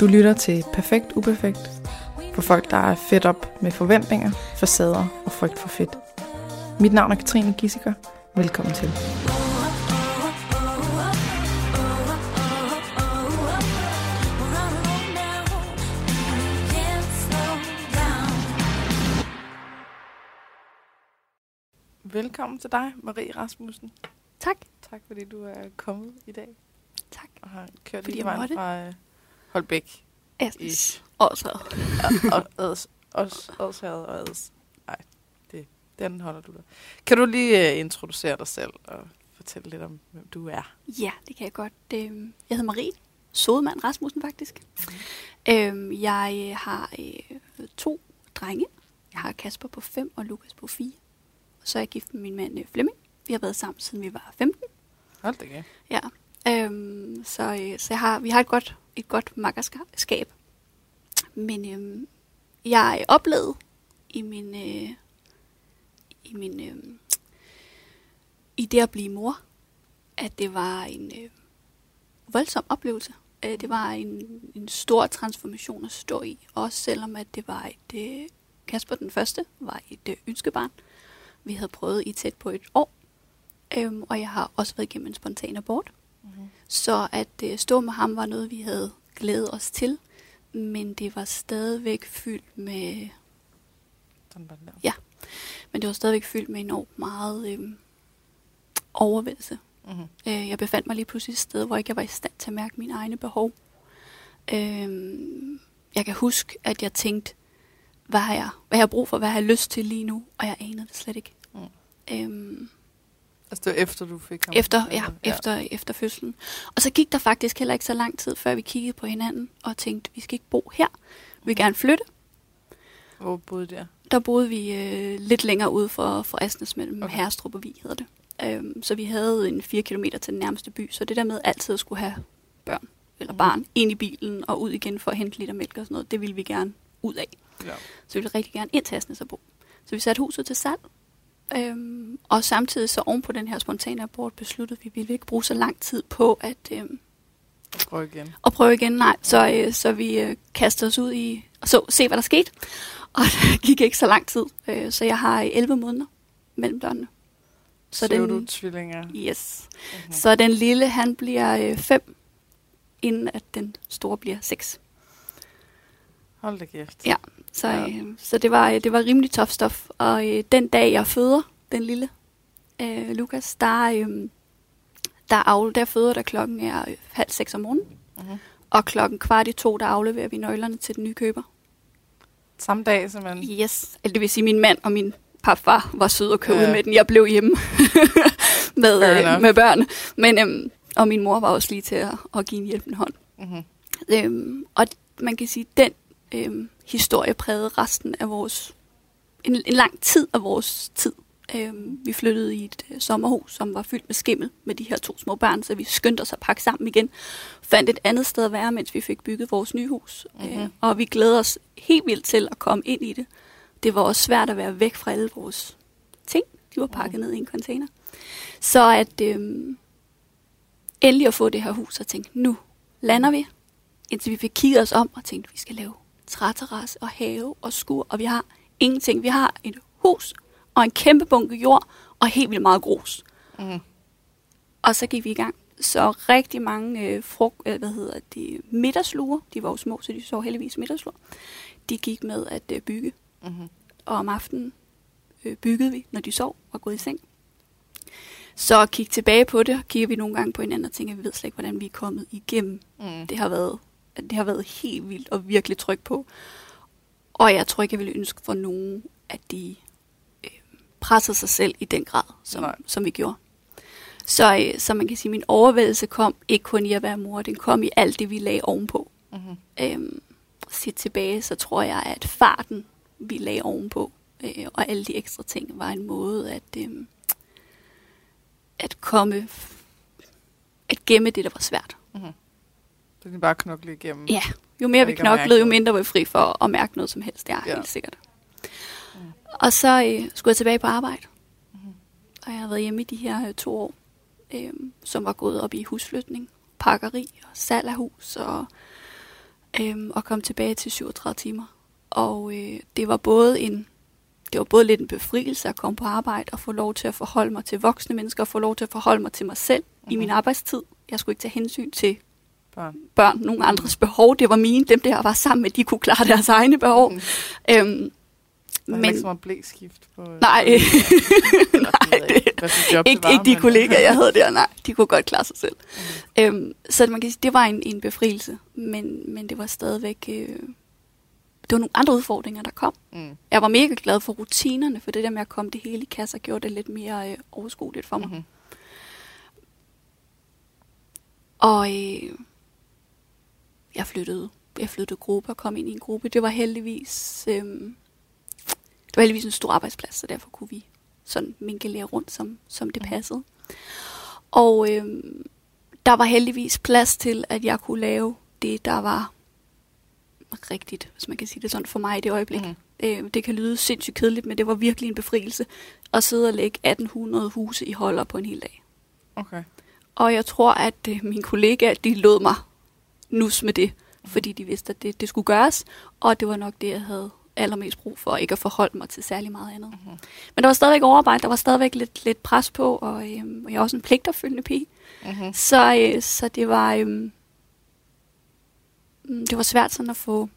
Du lytter til Perfekt Uperfekt for folk, der er fedt op med forventninger, facader og frygt for fedt. Mit navn er Katrine Gissiker. Velkommen til. Velkommen til dig, Marie Rasmussen. Tak. Tak fordi du er kommet i dag Tak. og har kørt Fordi jeg vejen fra øh, Holbæk. Ads, Ods, Odsherred og Ads. Nej, det, den holder du der. Kan du lige uh, introducere dig selv og fortælle lidt om, hvem du er? Ja, det kan jeg godt. Øhm, Jeg hedder Marie. Sodemann Rasmussen, faktisk. Øhm, Jeg øh, har øh, to drenge. Jeg har Kasper på 5 og Lukas på 4. Og så er jeg gift med min mand Flemming. Vi har været sammen, siden vi var 15. Hold da. Ja. Øhm, så øh, så jeg har, vi har et godt, et godt makkerskab. Men øhm, jeg oplevede i min, øh, i min øh, i det at blive mor, at det var en øh, voldsom oplevelse. Øh, det var en, en stor transformation at stå i, også selvom at det var et, øh, Kasper den første var et øh, ønskebarn. Vi havde prøvet i tæt på et år, øhm, og jeg har også været igennem en spontan abort. Mm-hmm. Så at øh, stå med ham var noget, vi havde glædet os til, men det var stadigvæk fyldt med, Sådan var det der. Ja. men det var stadigvæk fyldt med enormt meget øh, overvældelse. Mm-hmm. Øh, jeg befandt mig lige pludselig et sted, hvor jeg ikke var i stand til at mærke mine egne behov. Øh, jeg kan huske, at jeg tænkte, hvad har jeg, hvad har jeg brug for, hvad har jeg lyst til lige nu, og jeg anede det slet ikke. Mm. Øh, Altså, det var efter, du fik ham? Efter, ja, Eller- efter, efter fødslen. Og så gik der faktisk heller ikke så lang tid, før vi kiggede på hinanden og tænkte, vi skal ikke bo her. Vi vil gerne flytte. Hvor boede der? Der boede vi øh, lidt længere ude for, for Asnes mellem Okay. Herstrup og Vig, hedder det. Øhm, så vi havde en 4 km til den nærmeste by. Så det der med altid at skulle have børn eller Mhm. barn ind i bilen og ud igen for at hente lidt mælk og sådan noget, det ville vi gerne ud af. Ja. Så vi ville rigtig gerne ind til Asnes og bo. Så vi satte huset til salg. Øhm, og samtidig så oven på den her spontane abort besluttede vi, at vi ville ikke bruge så lang tid på at, øhm, Og prøv igen. at prøve igen. Nej, så, øh, så vi øh, kastede os ud i og så se, hvad der skete. Og det gik ikke så lang tid. Øh, så jeg har 11 måneder mellem børnene. Så Så den- du tvillinger? Yes. Mm-hmm. Så den lille, han bliver 5, inden at den store bliver 6. Hold da kæft. Ja. Så, Ja. øh, så det var, det var rimelig tof stof. Og øh, den dag, jeg føder den lille øh, Lukas, der, øh, der, afle, der føder der klokken er øh, halv seks om morgenen. Mm-hmm. Og klokken kvart i to, der afleverer vi nøglerne til den nye køber. Samme dag, simpelthen? Yes. Eller det vil sige, min mand og min papfar var søde og købe Ja. ja. med den. Jeg blev hjemme med, Fair øh, med børn. Men, øhm, og min mor var også lige til at, at give en hjælpende hånd. Mm-hmm. Øhm, og man kan sige, den øhm, historie prægede resten af vores, en, en lang tid af vores tid. Øhm, vi flyttede i et øh, sommerhus, som var fyldt med skimmel med de her to små børn, så vi skyndte os at pakke sammen igen. Fandt et andet sted at være, mens vi fik bygget vores nye hus. Mhm. Øh, og vi glæder os helt vildt til at komme ind i det. Det var også svært at være væk fra alle vores ting. De var pakket ned i en container. Så at øhm, endelig at få det her hus og tænke, nu lander vi. Indtil vi fik kigget os om og tænkt, vi skal lave træterrasse og have og skur, og vi har ingenting. Vi har et hus og en kæmpe bunke jord og helt vildt meget grus. Mm-hmm. Og så gik vi i gang. Så rigtig mange øh, frugt, øh, hvad hedder det, middagsluer, de var jo små, så de så heldigvis middagsluer, de gik med at øh, bygge. Mm-hmm. Og om aftenen øh, byggede vi, når de sov og gået i seng. Så at kigge tilbage på det, kigger vi nogle gange på hinanden og tænker, vi ved slet ikke, hvordan vi er kommet igennem. Mm. Det har været, det har været helt vildt og virkelig tryk på. Og jeg tror ikke, jeg ville ønske for nogen, at de øh, pressede sig selv i den grad, som, Nej. som vi gjorde. Så, øh, så man kan sige, at min overvældelse kom ikke kun i at være mor, den kom i alt det, vi lagde ovenpå. Mm-hmm. Øhm, set tilbage, så tror jeg, at farten, vi lagde ovenpå, øh, og alle de ekstra ting, var en måde at, øh, at komme, at gemme det, der var svært. Mm-hmm. Så de bare knokle igennem. Ja, jo mere vi knoklede, jo mindre var vi fri for at mærke noget som helst. Det er Ja. ja. helt sikkert. Og så øh, skulle jeg tilbage på arbejde. Mhm. Og jeg har været hjemme i de her øh, to år, øh, som var gået op i husflytning, pakkeri og salg af hus og øhm, og kom tilbage til 37 timer. Og øh, det var både en det var både lidt en befrielse at komme på arbejde og få lov til at forholde mig til voksne mennesker og få lov til at forholde mig til mig selv mm-hmm. i min arbejdstid. Jeg skulle ikke tage hensyn til Børn. børn, nogle andres behov. Det var mine, dem der var sammen med, de kunne klare deres egne behov. Mm. Øhm, Der er men ikke så meget blæskift på... øh, nej, Eller, nej, ved jeg ikke, job det ikke, var, ikke de men- kollegaer, jeg havde der, nej, de kunne godt klare sig selv. Mm. Øhm, så man kan sige, det var en, en befrielse, men, men det var stadigvæk, øh, det var nogle andre udfordringer, der kom. Mm. Jeg var mega glad for rutinerne, for det der med at komme det hele i kasser, gjorde det lidt mere øh, overskueligt for mig. Mhm. Og øh, jeg flyttede, jeg flyttede gruppe og kom ind i en gruppe. Det var heldigvis, øh, det var heldigvis en stor arbejdsplads, så derfor kunne vi sådan minkelere rundt, som, som det Mhm. passede. Og øh, der var heldigvis plads til, at jeg kunne lave det, der var rigtigt, hvis man kan sige det sådan for mig i det øjeblik. Mhm. Øh, det kan lyde sindssygt kedeligt, men det var virkelig en befrielse at sidde og lægge 1800 huse i holder på en hel dag. Okay. Og jeg tror, at øh, mine kollegaer, de lod mig nus med det, fordi de vidste, at det, det skulle gøres, og det var nok det, jeg havde allermest brug for, ikke at forholde mig til særlig meget andet. Mhm. Men der var stadigvæk overarbejde, der var stadigvæk lidt, lidt pres på, og, øhm, og jeg er også en pligtopfølgende pige, Mm-hmm. så, øh, så det var øhm, mm, det var svært sådan at få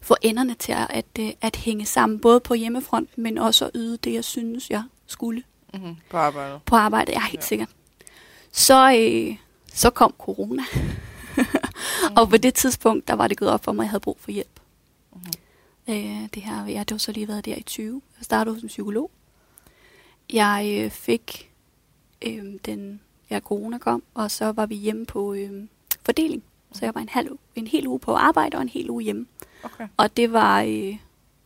få enderne til at, at, øh, at hænge sammen, både på hjemmefront, men også at yde det, jeg synes, jeg skulle Mm-hmm. På arbejdet. på arbejde, jeg er helt Ja. ja. sikkert. Så, øh, så kom corona. Og på det tidspunkt, der var det gået op for mig, at jeg havde brug for hjælp. Mhm. Øh, det her, jeg har jo så lige været der i 20. Jeg startede som psykolog. Jeg øh, fik øh, den, ja, corona kom, og så var vi hjemme på øh, fordeling. Så jeg var en, halv, en hel uge på arbejde og en hel uge hjemme. Okay. Og det var øh,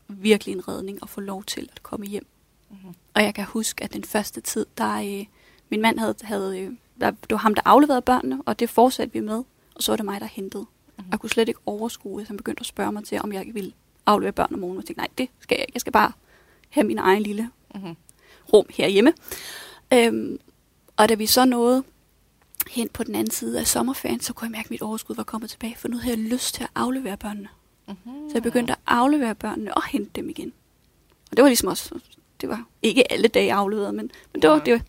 virkelig en redning at få lov til at komme hjem. Mhm. Og jeg kan huske, at den første tid, der øh, min mand havde, havde øh, der, det var ham, der afleverede børnene, og det fortsatte vi med. Og så var det mig, der hentede. Mhm. Jeg kunne slet ikke overskue, at han begyndte at spørge mig til, om jeg ville aflevere børn om morgenen. Og jeg tænkte, nej, det skal jeg ikke. Jeg skal bare have min egen lille Mm-hmm. rum herhjemme. Øhm, og da vi så nåede hen på den anden side af sommerferien, så kunne jeg mærke, at mit overskud var kommet tilbage, for nu havde jeg lyst til at aflevere børnene. Mm-hmm. Så jeg begyndte at aflevere børnene og hente dem igen. Og det var ligesom også, det var ikke alle dage afleveret, men, men det var Nej. det.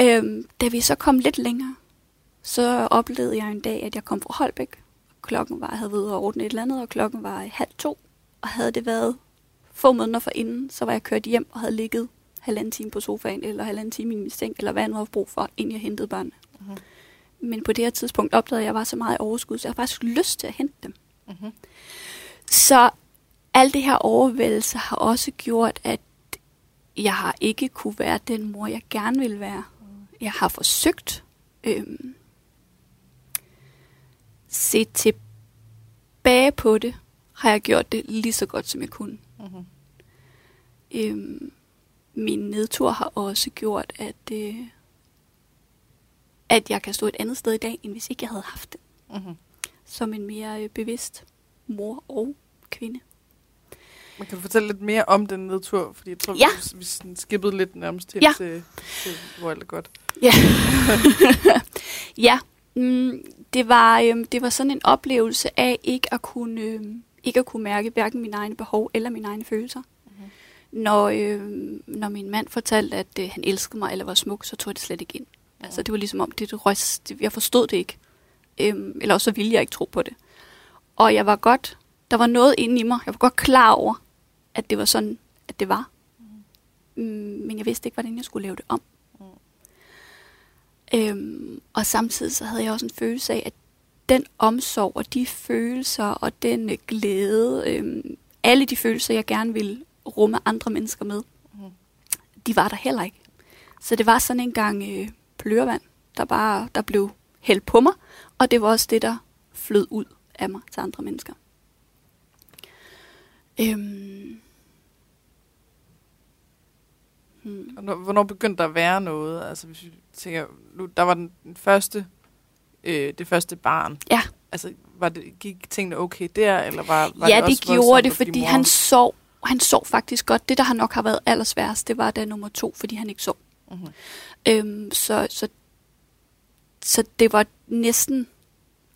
Øhm, da vi så kom lidt længere, så oplevede jeg en dag, at jeg kom fra Holbæk. Klokken var, jeg havde været at ordne et eller andet, og klokken var halv to. Og havde det været få måneder forinden, så var jeg kørt hjem og havde ligget halvanden time på sofaen, eller halvanden time i min seng, eller hvad jeg nu havde brug for, inden jeg hentede børnene. Mhm. Men på det her tidspunkt opdagede jeg, at jeg var så meget i overskud, så jeg havde faktisk lyst til at hente dem. Mm-hmm. Så alt det her overvældelse har også gjort, at jeg har ikke kunne være den mor, jeg gerne vil være. Jeg har forsøgt øhm, se tilbage på det, har jeg gjort det lige så godt, som jeg kunne. Mm-hmm. Øhm, min nedtur har også gjort, at, øh, at jeg kan stå et andet sted i dag, end hvis ikke jeg havde haft det. Mm-hmm. Som en mere øh, bevidst mor og kvinde. Man kan du fortælle lidt mere om den nedtur, fordi jeg tror, Ja. vi, vi sådan skippede lidt nærmest til, Ja. til, til hvor alt er godt. Ja. ja. Mm, det, var, øhm, det var sådan en oplevelse af ikke at kunne, øhm, ikke at kunne mærke hverken mine egne behov eller mine egne følelser. Mhm. Når, øhm, når min mand fortalte, at øh, han elskede mig eller var smuk, så tog jeg det slet ikke ind. Ja. Altså, det var ligesom om, det, det jeg forstod det ikke. Øhm, eller også så ville jeg ikke tro på det. Og jeg var godt, der var noget inde i mig, jeg var godt klar over, at det var sådan, at det var. Mm, men jeg vidste ikke, hvordan jeg skulle lave det om. Øhm, og samtidig så havde jeg også en følelse af, at den omsorg og de følelser og den øh, glæde, øhm, alle de følelser, jeg gerne ville rumme andre mennesker med, Mhm. de var der heller ikke. Så det var sådan en gang øh, plørevand, der bare der blev hældt på mig, og det var også det, der flød ud af mig til andre mennesker. Øhm. Hmm. Og når- Hvornår begyndte der at være noget? Altså, hvis vi tænker, nu, der var den, den første, øh, det første barn. Ja. Altså, var det, gik tingene okay der, eller var, var ja, det, det, gjorde det, fordi han sov. Han sov faktisk godt. Det, der har nok har været allersværest, det var da nummer to, fordi han ikke sov. Mhm. Øhm, så, så, så det var næsten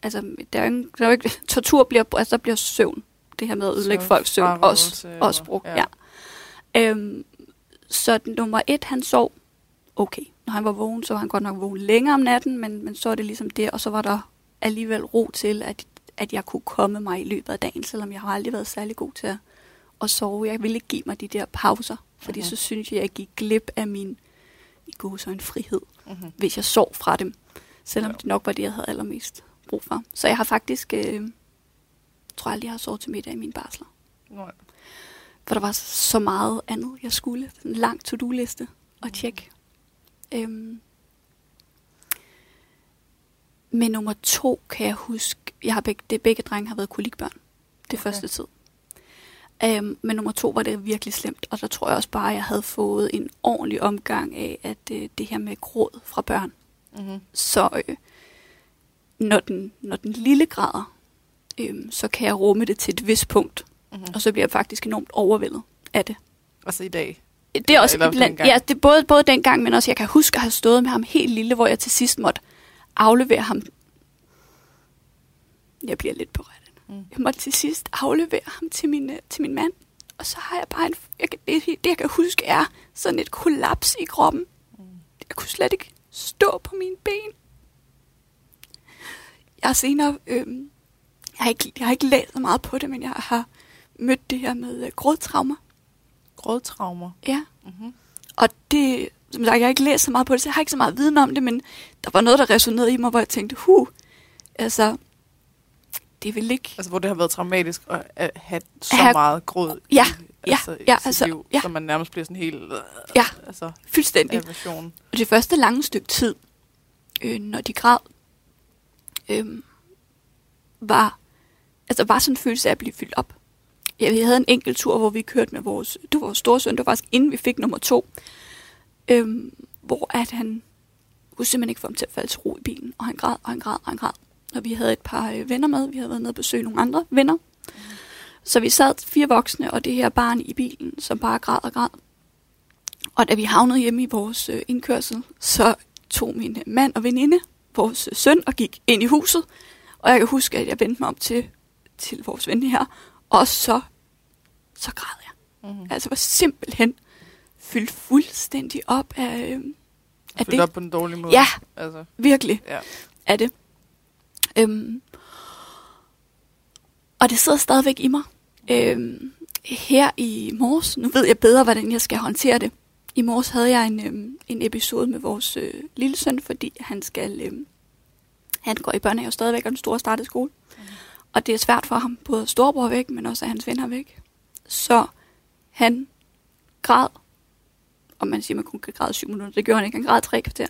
Altså, der er ikke, der er ikke, tortur bliver, altså der bliver søvn. Det her med at ødelægge folks søvn. Også, også brugt, ja. ja. Øhm, så den- nummer et, han sov okay. Når han var vågen, så var han godt nok vågen længere om natten, men, men så er det ligesom det, og så var der alligevel ro til, at, at jeg kunne komme mig i løbet af dagen, selvom jeg har aldrig været særlig god til at, at sove. Jeg ville ikke give mig de der pauser, fordi Mhm. så synes jeg, at jeg gik glip af min i gode så en frihed, Mhm. hvis jeg sov fra dem, selvom Ja. det nok var det, jeg havde allermest brug for. Så jeg har faktisk, øh, tror aldrig, jeg har sovet til middag i mine barsler. Nej. For der var så meget andet, jeg skulle. En lang to-do-liste at tjekke. Øhm. Men nummer to kan jeg huske, jeg har begge, det begge drenge har været kolikbørn det Okay. første tid. Øhm, men nummer to var det virkelig slemt, og der tror jeg også bare, at jeg havde fået en ordentlig omgang af, at øh, det her med gråd fra børn. Mm-hmm. Så øh, når, den, når den lille græder, øh, så kan jeg rumme det til et vist punkt, Mm-hmm. og så bliver jeg faktisk enormt overvældet af det. Altså i dag. Det er også Eller blandt, ja, det er både, både dengang, men også jeg kan huske at have stået med ham helt lille, hvor jeg til sidst måtte aflevere ham. Jeg bliver lidt berørt. Mm. Jeg måtte til sidst aflevere ham til min, øh, til min mand. Og så har jeg bare en... Jeg, kan- det, det, jeg kan huske er sådan et kollaps i kroppen. Mm. Jeg kunne slet ikke stå på mine ben. Jeg har senere... Øhm, jeg, har ikke, jeg har ikke læst så meget på det, men jeg har mødt det her med øh, grådtraumer. Grådtraumer. Ja. Mm-hmm. Og det, som sagt, jeg har ikke læst så meget på det, så jeg har ikke så meget viden om det, men der var noget, der resonerede i mig, hvor jeg tænkte, hu, altså, det vil ikke... Altså hvor det har været traumatisk at, have så Have- meget gråd Ja, i, ja, altså, i ja, sit altså, liv, ja. så man nærmest bliver sådan helt... Øh, Ja. Altså, Fuldstændig. aversion. Og det første lange stykke tid, øh, når de græd, øh, var, altså var sådan en følelse af at blive fyldt op. Ja, vi havde en enkelt tur, hvor vi kørte med vores, det var vores store søn, det var faktisk inden vi fik nummer to, øhm, hvor at han kunne simpelthen ikke få ham til at falde til ro i bilen, og han græd, og han græd, og han græd. Og vi havde et par øh, venner med, vi havde været nede og besøge nogle andre venner. Så vi sad fire voksne og det her barn i bilen, som bare græd og græd. Og da vi havnede hjemme i vores øh, indkørsel, så tog min mand og veninde vores øh, søn og gik ind i huset. Og jeg kan huske, at jeg vendte mig om til, til vores ven her, og så, så græd jeg. Mm-hmm. Altså var simpelthen fyldt fuldstændig op af, øh, af Fyldt det. op på den dårlige måde. Ja. Altså, Virkelig ja. af det. Øhm, og det sidder stadigvæk i mig. Øhm, her i morges, nu ved jeg bedre, hvordan jeg skal håndtere det. I morges havde jeg en, øhm, en episode med vores øh, lille søn, fordi han skal, øhm, han går i børnehave stadigvæk, og den store startede skole. Og det er svært for ham, både storebror væk, men også at hans venner er væk. Så han græd, og man siger, man kun kan græde syv minutter. Det gjorde han ikke, han græd tre kvarter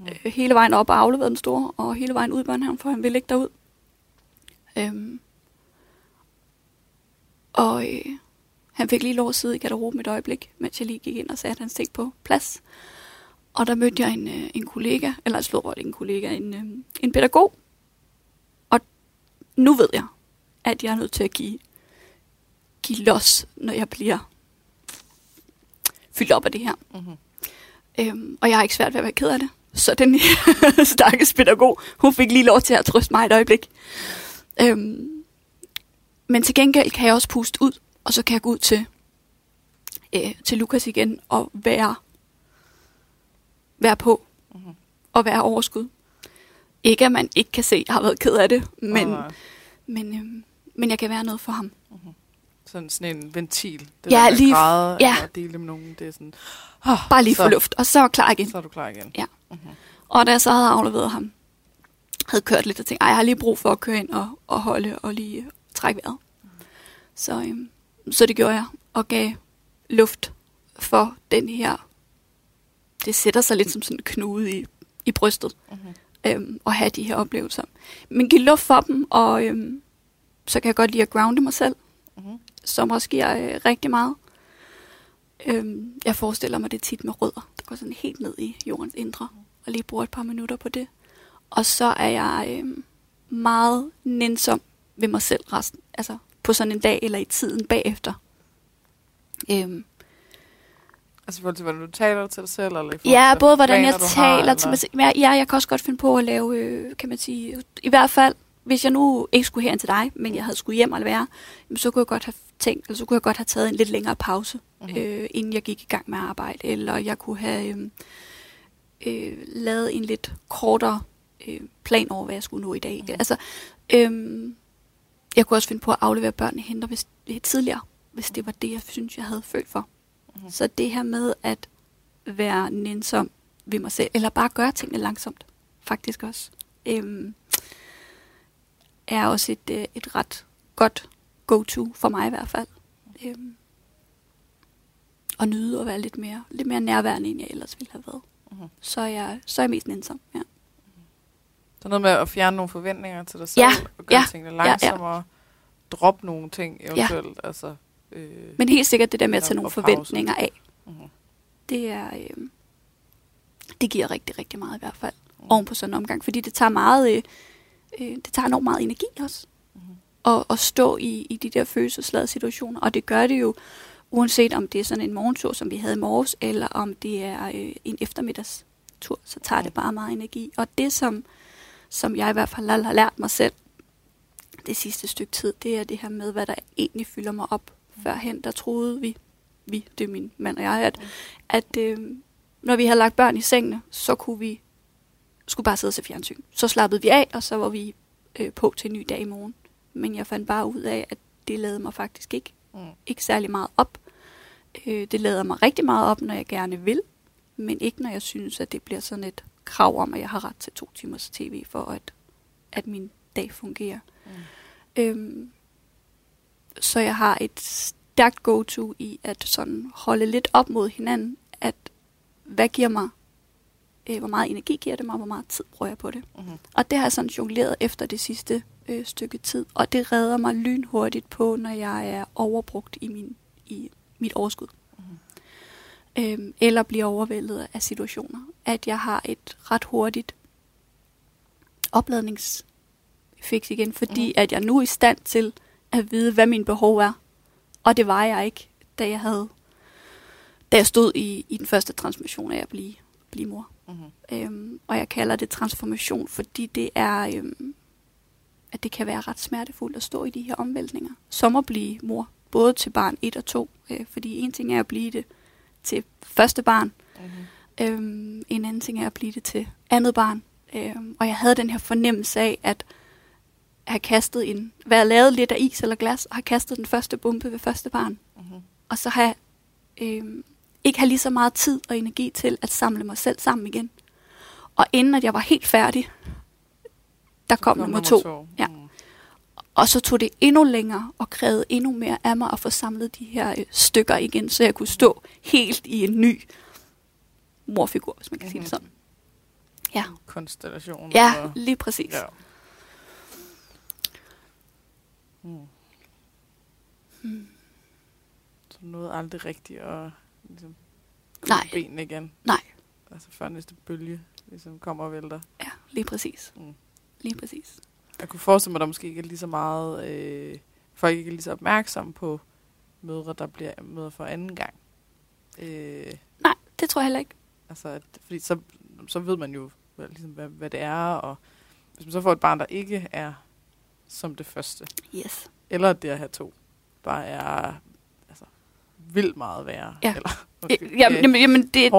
Mm. øh, hele vejen op og afleverede den store, og hele vejen ud i børnehaven, for han ville ikke derud. Øhm. Og øh, han fik lige lov at sidde i garderoben et øjeblik, mens jeg lige gik ind og satte hans ting på plads. Og der mødte jeg en, øh, en kollega, eller slog ikke en kollega, en, øh, en pædagog. Nu ved jeg, at jeg er nødt til at give, give los, når jeg bliver fyldt op af det her. Mm-hmm. Øhm, og jeg har ikke svært ved at være ked af det. Så den stakkels pædagog, hun fik lige lov til at trøste mig et øjeblik. Øhm, men til gengæld kan jeg også puste ud, og så kan jeg gå ud til, øh, til Lukas igen og være, være på Mm-hmm. og være overskud. Ikke at man ikke kan se, jeg har været ked af det, men, Oh, nej. men, øhm, men jeg kan være noget for ham. sådan, sådan en ventil. Det Ja, der lige- græde, ja. eller dele med nogen, det er sådan, oh, Bare lige så, få luft, og så er jeg klar igen. Så er du klar igen. Ja. Mm-hmm. Og da jeg så havde afleveret ham, havde kørt lidt og tænkt, jeg har lige brug for at køre ind og, og holde og lige øh, trække vejret. Så, øhm, så det gjorde jeg, og gav luft for den her, det sætter sig lidt som sådan en knude i, i brystet, Mm-hmm. Øhm, at have de her oplevelser. Men give luft for dem, og øhm, så kan jeg godt lide at grounde mig selv, Mm-hmm. som også giver øh, rigtig meget. Øhm, jeg forestiller mig det tit med rødder, der går sådan helt ned i jordens indre, og lige bruger et par minutter på det. Og så er jeg øhm, meget nænsom ved mig selv resten, altså på sådan en dag eller i tiden bagefter. Øhm, Altså i forhold til, hvordan du taler til dig selv? Eller i ja, til, både hvordan planer, jeg taler har, til eller- mig selv. Ja, ja, jeg kan også godt finde på at lave, øh, kan man sige, i hvert fald hvis jeg nu ikke skulle herind til dig, men jeg havde skulle hjem og være, så kunne jeg godt have tænkt, eller så kunne jeg godt have taget en lidt længere pause, mm-hmm. øh, inden jeg gik i gang med arbejde, eller jeg kunne have øh, øh, lavet en lidt kortere øh, plan over, hvad jeg skulle nå i dag. Mm-hmm. Altså, øh, jeg kunne også finde på at aflevere børnene henter hvis, lidt tidligere, hvis det var det, jeg synes, jeg havde følt for. Mm-hmm. Så det her med at være nænsom ved mig selv, eller bare gøre tingene langsomt, faktisk også, øhm, er også et, øh, et ret godt go-to for mig i hvert fald. Øhm, og nyde at være lidt mere, lidt mere nærværende, end jeg ellers ville have været. Mm-hmm. Så, er jeg, så er jeg mest nænsom, ja. Så noget med at fjerne nogle forventninger til dig selv, Ja, og gøre ja, tingene langsommere, ja, droppe nogle ting eventuelt. Altså, øh, Men helt sikkert det der med at tage nogle forventninger af, mhm. det er, øh, det giver rigtig, rigtig meget i hvert fald, Mm. oven på sådan en omgang, fordi det tager meget, øh, øh, det tager enormt meget energi også, Mhm. at, at stå i, i de der følelsesladede situationer, og det gør det jo, uanset om det er sådan en morgentur, som vi havde i morges, eller om det er øh, en eftermiddagstur, så tager Mm. det bare meget energi. Og det, som, som jeg i hvert fald har lært mig selv det sidste stykke tid, det er det her med, hvad der egentlig fylder mig op. Førhen, der troede vi, vi, det er min mand og jeg, at, at øh, når vi havde lagt børn i sengene, så kunne vi skulle bare sidde og se fjernsyn. Så slappede vi af, og så var vi øh, på til en ny dag i morgen. Men jeg fandt bare ud af, at det lavede mig faktisk ikke, Mm. ikke særlig meget op. Øh, det lader mig rigtig meget op, når jeg gerne vil, men ikke når jeg synes, at det bliver sådan et krav om, at jeg har ret til to timers tv, for at, at min dag fungerer. Mm. Øhm, så jeg har et stærkt go-to i at sådan holde lidt op mod hinanden, at hvad giver mig, øh, hvor meget energi giver det mig, hvor meget tid bruger jeg på det. Mhm. Og det har jeg sådan jongleret efter det sidste øh, stykke tid, og det redder mig lynhurtigt på, når jeg er overbrugt i, min, i mit overskud. Mhm. Øhm, eller bliver overvældet af situationer. At jeg har et ret hurtigt opladningsfix igen, fordi Mhm. at jeg nu er i stand til at vide, hvad mine behov er. Og det var jeg ikke, da jeg havde da jeg stod i, i den første transformation af at blive, blive mor. Mhm. Øhm, og jeg kalder det transformation, fordi det er, øhm, at det kan være ret smertefuldt at stå i de her omvæltninger. Som at blive mor, både til barn 1 og 2. Øh, fordi en ting er at blive det til første barn, Mhm. øhm, en anden ting er at blive det til andet barn. Øhm, og jeg havde den her fornemmelse af, at have kastet en, være lavet lidt af is eller glas, og have kastet den første bombe ved første barn. Mhm. Og så have, øhm, ikke have lige så meget tid og energi til at samle mig selv sammen igen. Og inden at jeg var helt færdig, der kom, kom nummer to. Ja. Mhm. Og så tog det endnu længere og krævede endnu mere af mig at få samlet de her øh, stykker igen, så jeg kunne stå helt i en ny morfigur, hvis man kan mm-hmm. sige det sådan. Ja, Konstellation. ja lige præcis. ja. Mm. Hmm. Så nåede aldrig rigtigt at ligesom, Nej. benene igen. Nej. Altså før næste bølge ligesom kommer og vælter. Ja, lige præcis. Mm. Lige præcis. Jeg kunne forestille mig, at der måske ikke er lige så meget... Øh, folk ikke er lige så opmærksomme på mødre, der bliver mødre for anden gang. Øh, Nej, det tror jeg heller ikke. altså, at, fordi så, så ved man jo, hvad, ligesom, hvad, hvad det er, og hvis man så får et barn, der ikke er som det første, Yes. eller det at have to, bare er altså, vildt meget værre. Ja. Eller, Ja, jamen, jamen, jamen det,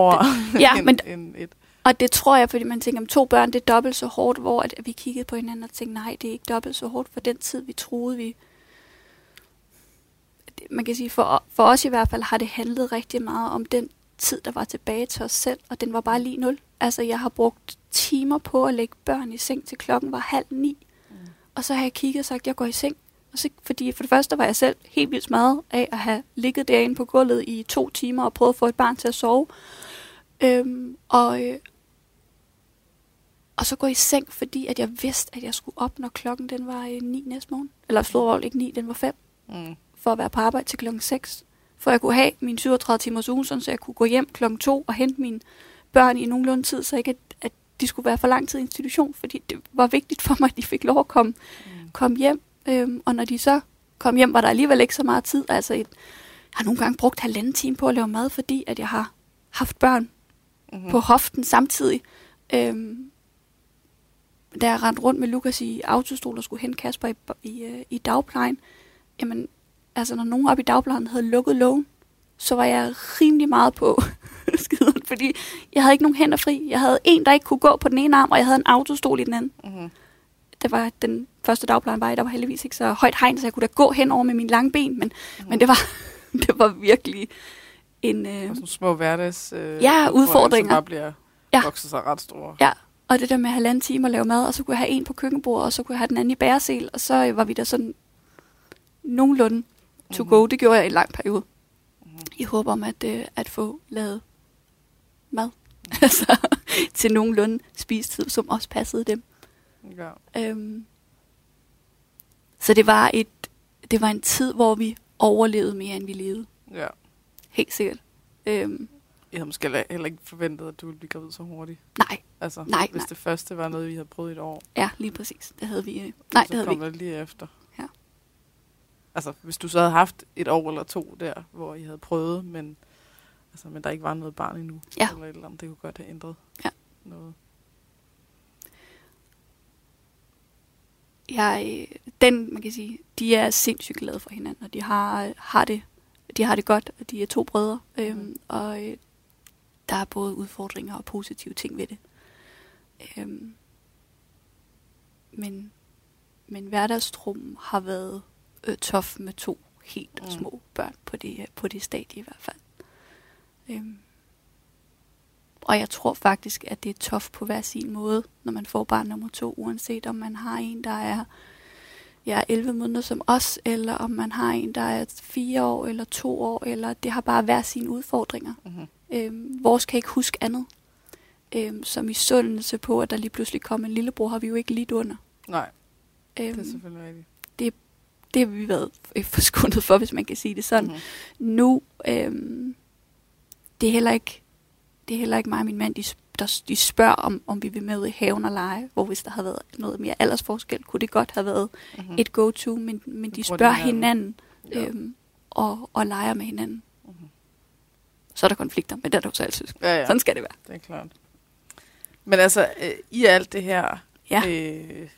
ja, end, men- end et. Og det tror jeg, fordi man tænker, om to børn, det er dobbelt så hårdt, hvor at vi kiggede på hinanden og tænkte, nej, det er ikke dobbelt så hårdt for den tid, vi troede, vi... Man kan sige, for, for os i hvert fald har det handlet rigtig meget om den tid, der var tilbage til os selv, og den var bare lige nul. Altså, jeg har brugt timer på at lægge børn i seng, til klokken var halv ni. Og så har jeg kigget og sagt, jeg går i seng. Og så, fordi for det første var jeg selv helt vildt smadret af at have ligget derinde på gulvet i to timer og prøvet at få et barn til at sove. Øhm, og, øh, og så gå i seng, fordi at jeg vidste, at jeg skulle op, når klokken den var øh, 9 næste morgen. Eller slået ikke 9, den var 5, Mm. for at være på arbejde til klokken 6. For jeg kunne have min 37 timers uge, så jeg kunne gå hjem klokken 2 og hente mine børn i nogenlunde tid, så ikke at, at de skulle være for lang tid i institution, fordi det var vigtigt for mig, at de fik lov at komme, Mm. komme hjem. Øhm, og når de så kom hjem, var der alligevel ikke så meget tid. Altså et, jeg har nogle gange brugt halvanden time på at lave mad, fordi at jeg har haft børn Mm. på hoften samtidig. Øhm, da jeg rendte rundt med Lukas i autostol og skulle hente Kasper i, i, øh, i dagplejen, jamen, altså når nogen op i dagplejen havde lukket lågen, så var jeg rimelig meget på skideren, fordi jeg havde ikke nogen hænder fri. Jeg havde en, der ikke kunne gå på den ene arm, og jeg havde en autostol i den anden. Mm-hmm. Det var den første dagplejen var jeg, der var heldigvis ikke så højt hegn, så jeg kunne da gå henover med mine lange ben, men, Mhm. men det var, det var virkelig en... Øh, sådan små hverdags øh, Ja, udfordringer. Som bare bliver Ja. vokset sig ret store. Ja, og det der med halvanden time at lave mad, og så kunne jeg have en på køkkenbordet, og så kunne jeg have den anden i bæresel, og så øh, var vi der sådan nogenlunde to Mhm. go. Det gjorde jeg i en lang periode. Mhm. I håb om at, øh, at få lavet mad. altså til nogenlunde spistid, som også passede dem. ja. Øhm, så det var, et, det var en tid, hvor vi overlevede mere, end vi levede. ja. Helt sikkert. Øhm, Jeg havde måske heller- ikke forventet, at du ville blive gravid så hurtigt. nej, Altså, Nej, hvis nej. det første var noget, vi havde prøvet i et år. ja, lige præcis. Det havde vi. Øh, nej, det havde vi kom det lige efter. Ja. Altså, hvis du så havde haft et år eller to der, hvor I havde prøvet, men, altså, men der ikke var noget barn endnu. Ja. Eller eller andet, det kunne godt have ændret Ja. noget. jeg, den, man kan sige, de er sindssygt glade for hinanden, og de har, har det, de har det godt, og de er to brødre, øhm, Mhm. og øh, der er både udfordringer og positive ting ved det. Øhm, men, men hverdagstrum har været øh, tof med to helt Mm. små børn på det, på det stadie i hvert fald. Øhm, og jeg tror faktisk, at det er tof på hver sin måde, når man får barn nummer to, uanset om man har en, der er ja, 11 måneder som os, eller om man har en, der er fire år eller to år, eller det har bare hver sine udfordringer. Mm-hmm. Øhm, vores kan ikke huske andet. Øhm, som i sundelse på, at der lige pludselig kom en lillebror, har vi jo ikke lidt under. Nej, det er Øhm, selvfølgelig rigtigt. det har vi været øh, forskundet for, hvis man kan sige det sådan. Mm-hmm. Nu, øhm, det er heller ikke, det er heller ikke mig og min mand, de, der, de spørger, om, om vi vil med ud i haven og lege, hvor hvis der havde været noget mere aldersforskel, kunne det godt have været Mm-hmm. et go-to, men, men de spørger hinanden. Ja. øhm, og, og leger med hinanden. Mhm. Så er der konflikter, men det er der jo så altid. Ja, ja, Sådan skal det være. det er klart. Men altså, øh, i alt det her Ja. øh,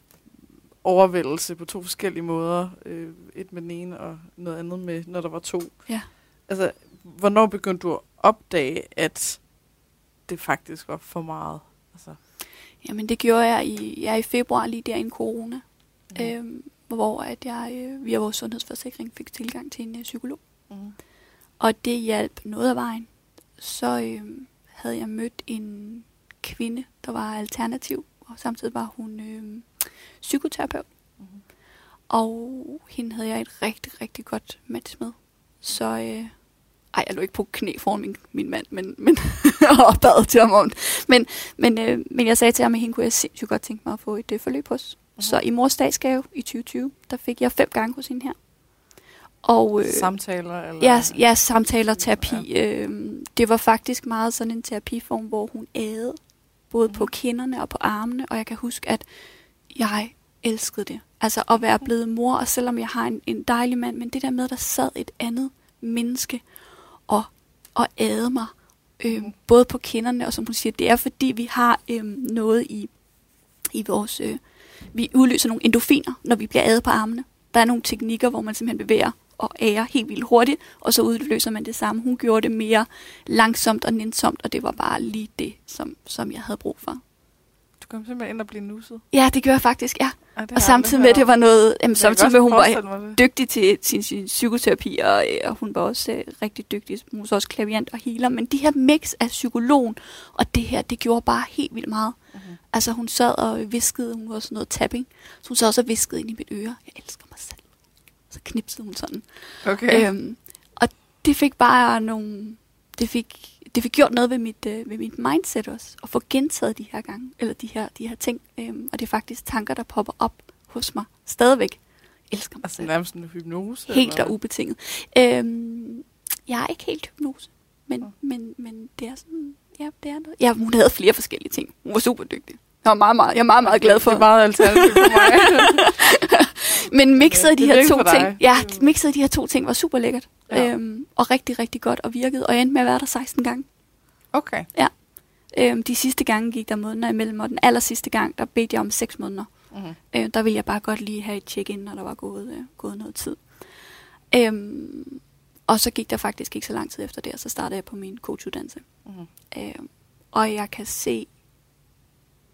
overvældelse på to forskellige måder, øh, et med den ene og noget andet med, når der var to. Ja. Altså, hvornår begyndte du opdage, at det faktisk var for meget? Altså, Jamen det gjorde jeg i, jeg i februar lige der inden corona, Mhm. øhm, hvor at jeg øh, via vores sundhedsforsikring fik tilgang til en øh, psykolog. mm. Og det hjalp noget af vejen. Så øh, havde jeg mødt en kvinde, der var alternativ, og samtidig var hun øh, psykoterapeut. Mhm. Og hende havde jeg et rigtig, rigtig godt match med. Så, øh, ej, jeg lå ikke på knæ foran min, min mand, men, men og bad til ham om. Men, men, øh, men jeg sagde til ham, at hende kunne jeg sindssygt godt tænke mig at få et øh, forløb hos. Mhm. Så i mors dagsgave i 2020, der fik jeg fem gange hos hende her. Og, øh, Samtaler? Eller? Ja, ja samtaler, terapi. Ja. Øhm, det var faktisk meget sådan en terapiform, hvor hun ædede, både på kinderne og på armene, og jeg kan huske, at jeg elskede det. Altså at være blevet mor, og selvom jeg har en, en dejlig mand, men det der med, at der sad et andet menneske og, og æde mig, øhm, både på kinderne, og som hun siger, det er fordi, vi har øhm, noget i, i vores... Øh, vi udløser nogle endorfiner, når vi bliver ædet på armene. Der er nogle teknikker, hvor man simpelthen bevæger og ærer helt vildt hurtigt, og så udløser man det samme. Hun gjorde det mere langsomt og nænsomt, og det var bare lige det, som, som jeg havde brug for. Du kom simpelthen ind og blive nusset. Ja, det gjorde jeg faktisk, ja. Det har Og samtidig med, at det var noget, jamen, samtidig med, hun var det. dygtig til sin, sin psykoterapi, og, øh, og hun var også øh, rigtig dygtig. Hun var så også klaviant og healer, men de her mix af psykologen og det her, det gjorde bare helt vildt meget. Mhm. Altså hun sad og viskede, hun var sådan noget tapping, så hun sad også og viskede ind i mit øre, jeg elsker mig selv. Så knipsede hun sådan. Okay. Øhm, og det fik bare nogle, det fik, det fik gjort noget ved mit, øh, ved mit mindset også, at få gentaget de her gange, eller de her, de her ting. Øhm, og det er faktisk tanker, der popper op hos mig stadigvæk. Jeg elsker mig Altså selv. nærmest en hypnose? Helt eller? og ubetinget. Øhm, jeg er ikke helt hypnose, men, Nå. men, men det er sådan, ja, det er noget. Ja, hun havde flere forskellige ting. Hun var super dygtig. Jeg var meget, meget, jeg er meget, meget glad for. Det er meget alternativ for mig. Men mixet af de her to ting, ja, mixet af de her to ting var super lækkert. Ja. Ja. Øhm, og rigtig, rigtig godt og virkede. Og jeg endte med at være der 16 gange. okay. Øhm, de sidste gange gik der måneder imellem, og den aller sidste gang, der bedte jeg om seks måneder. Mm-hmm. Øh, der ville jeg bare godt lige have et check-in, når der var gået, øh, gået noget tid. Øhm, og så gik der faktisk ikke så lang tid efter det, og så startede jeg på min coachuddannelse. Mm-hmm. Øhm, og jeg kan se,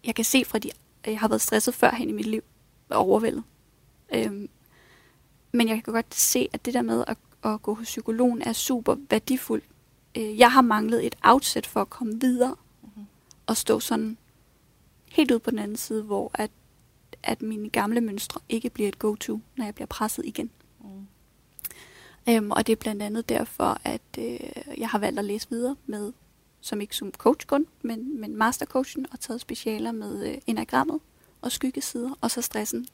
jeg kan se fra de, jeg har været stresset før hen i mit liv, overvældet. Øhm, men jeg kan godt se, at det der med at, at gå hos psykologen er super værdifuldt. Øh, jeg har manglet et outset for at komme videre, Mhm. og stå sådan helt ud på den anden side, hvor at, at mine gamle mønstre ikke bliver et go-to, når jeg bliver presset igen. Mm. Øhm, og det er blandt andet derfor, at øh, jeg har valgt at læse videre med, som ikke som coach kun, men, men mastercoachen, og taget specialer med øh, enagrammet og skyggesider, og så stressen.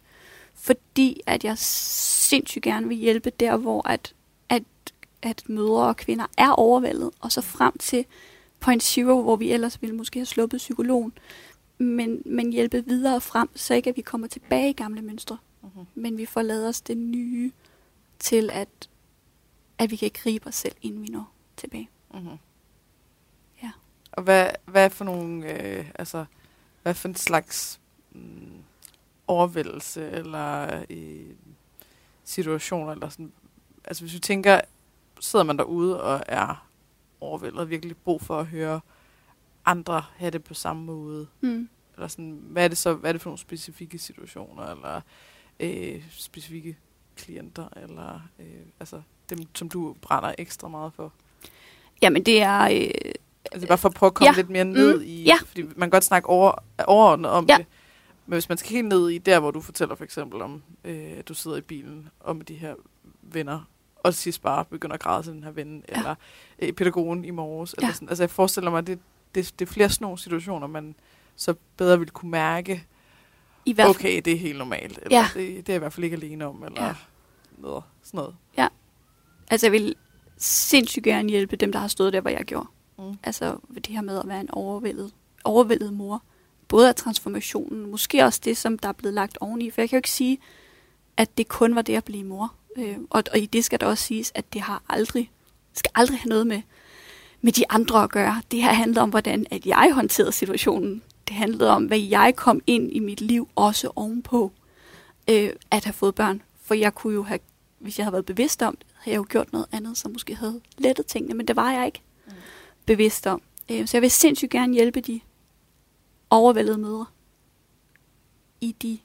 Fordi at jeg sindssygt gerne vil hjælpe der, hvor at, at, at mødre og kvinder er overvældet, og så frem til point zero, hvor vi ellers ville måske have sluppet psykologen, men, men hjælpe videre frem, så ikke at vi kommer tilbage i gamle mønstre, Mm-hmm. men vi får lavet os det nye til, at, at vi kan gribe os selv, inden vi når tilbage. Mm-hmm. Ja. Og hvad, hvad for nogle, øh, altså, hvad for en slags mm, overvældelse eller øh, situationer, eller sådan, altså hvis vi tænker, sidder man derude og er overvældet og virkelig brug for at høre andre have det på samme måde, Mm. eller sådan, hvad er det så, hvad er det for nogle specifikke situationer, eller øh, specifikke klienter, eller øh, altså dem, som du brænder ekstra meget for? Jamen det er... Øh, Altså bare for at prøve at komme Ja. lidt mere ned Mm. i, Ja. fordi man kan godt snakke over, overordnet om Ja. det, men hvis man skal helt ned i der, hvor du fortæller for eksempel om, øh, at du sidder i bilen og med de her venner, og til sidst bare begynder at græde til den her ven, Ja. eller øh, pædagogen i morges, eller Ja. sådan. Altså jeg forestiller mig, at det, det, det er flere sådan nogle situationer, man så bedre vil kunne mærke, I hvert fald, okay, det er helt normalt, eller Ja. det, det er jeg i hvert fald ikke alene om, eller Ja. noget, sådan noget. altså jeg vil sindssygt gerne hjælpe dem, der har stået der, hvor jeg gjorde. Mm. Altså det her med at være en overvældet, overvældet mor. Både af transformationen, måske også det, som der er blevet lagt oveni. For jeg kan jo ikke sige, at det kun var det at blive mor. Øh, og, og i det skal der også siges, at det har aldrig, skal aldrig have noget med, med de andre at gøre. Det her handler om, hvordan at jeg håndterede situationen. Det handlede om, hvad jeg kom ind i mit liv også ovenpå øh, at have fået børn. For jeg kunne jo have, hvis jeg havde været bevidst om det, havde jeg jo gjort noget andet, som måske havde lettet tingene, men det var jeg ikke Mm. bevidst om. Øh, så jeg vil sindssygt gerne hjælpe de overvældede mødre i de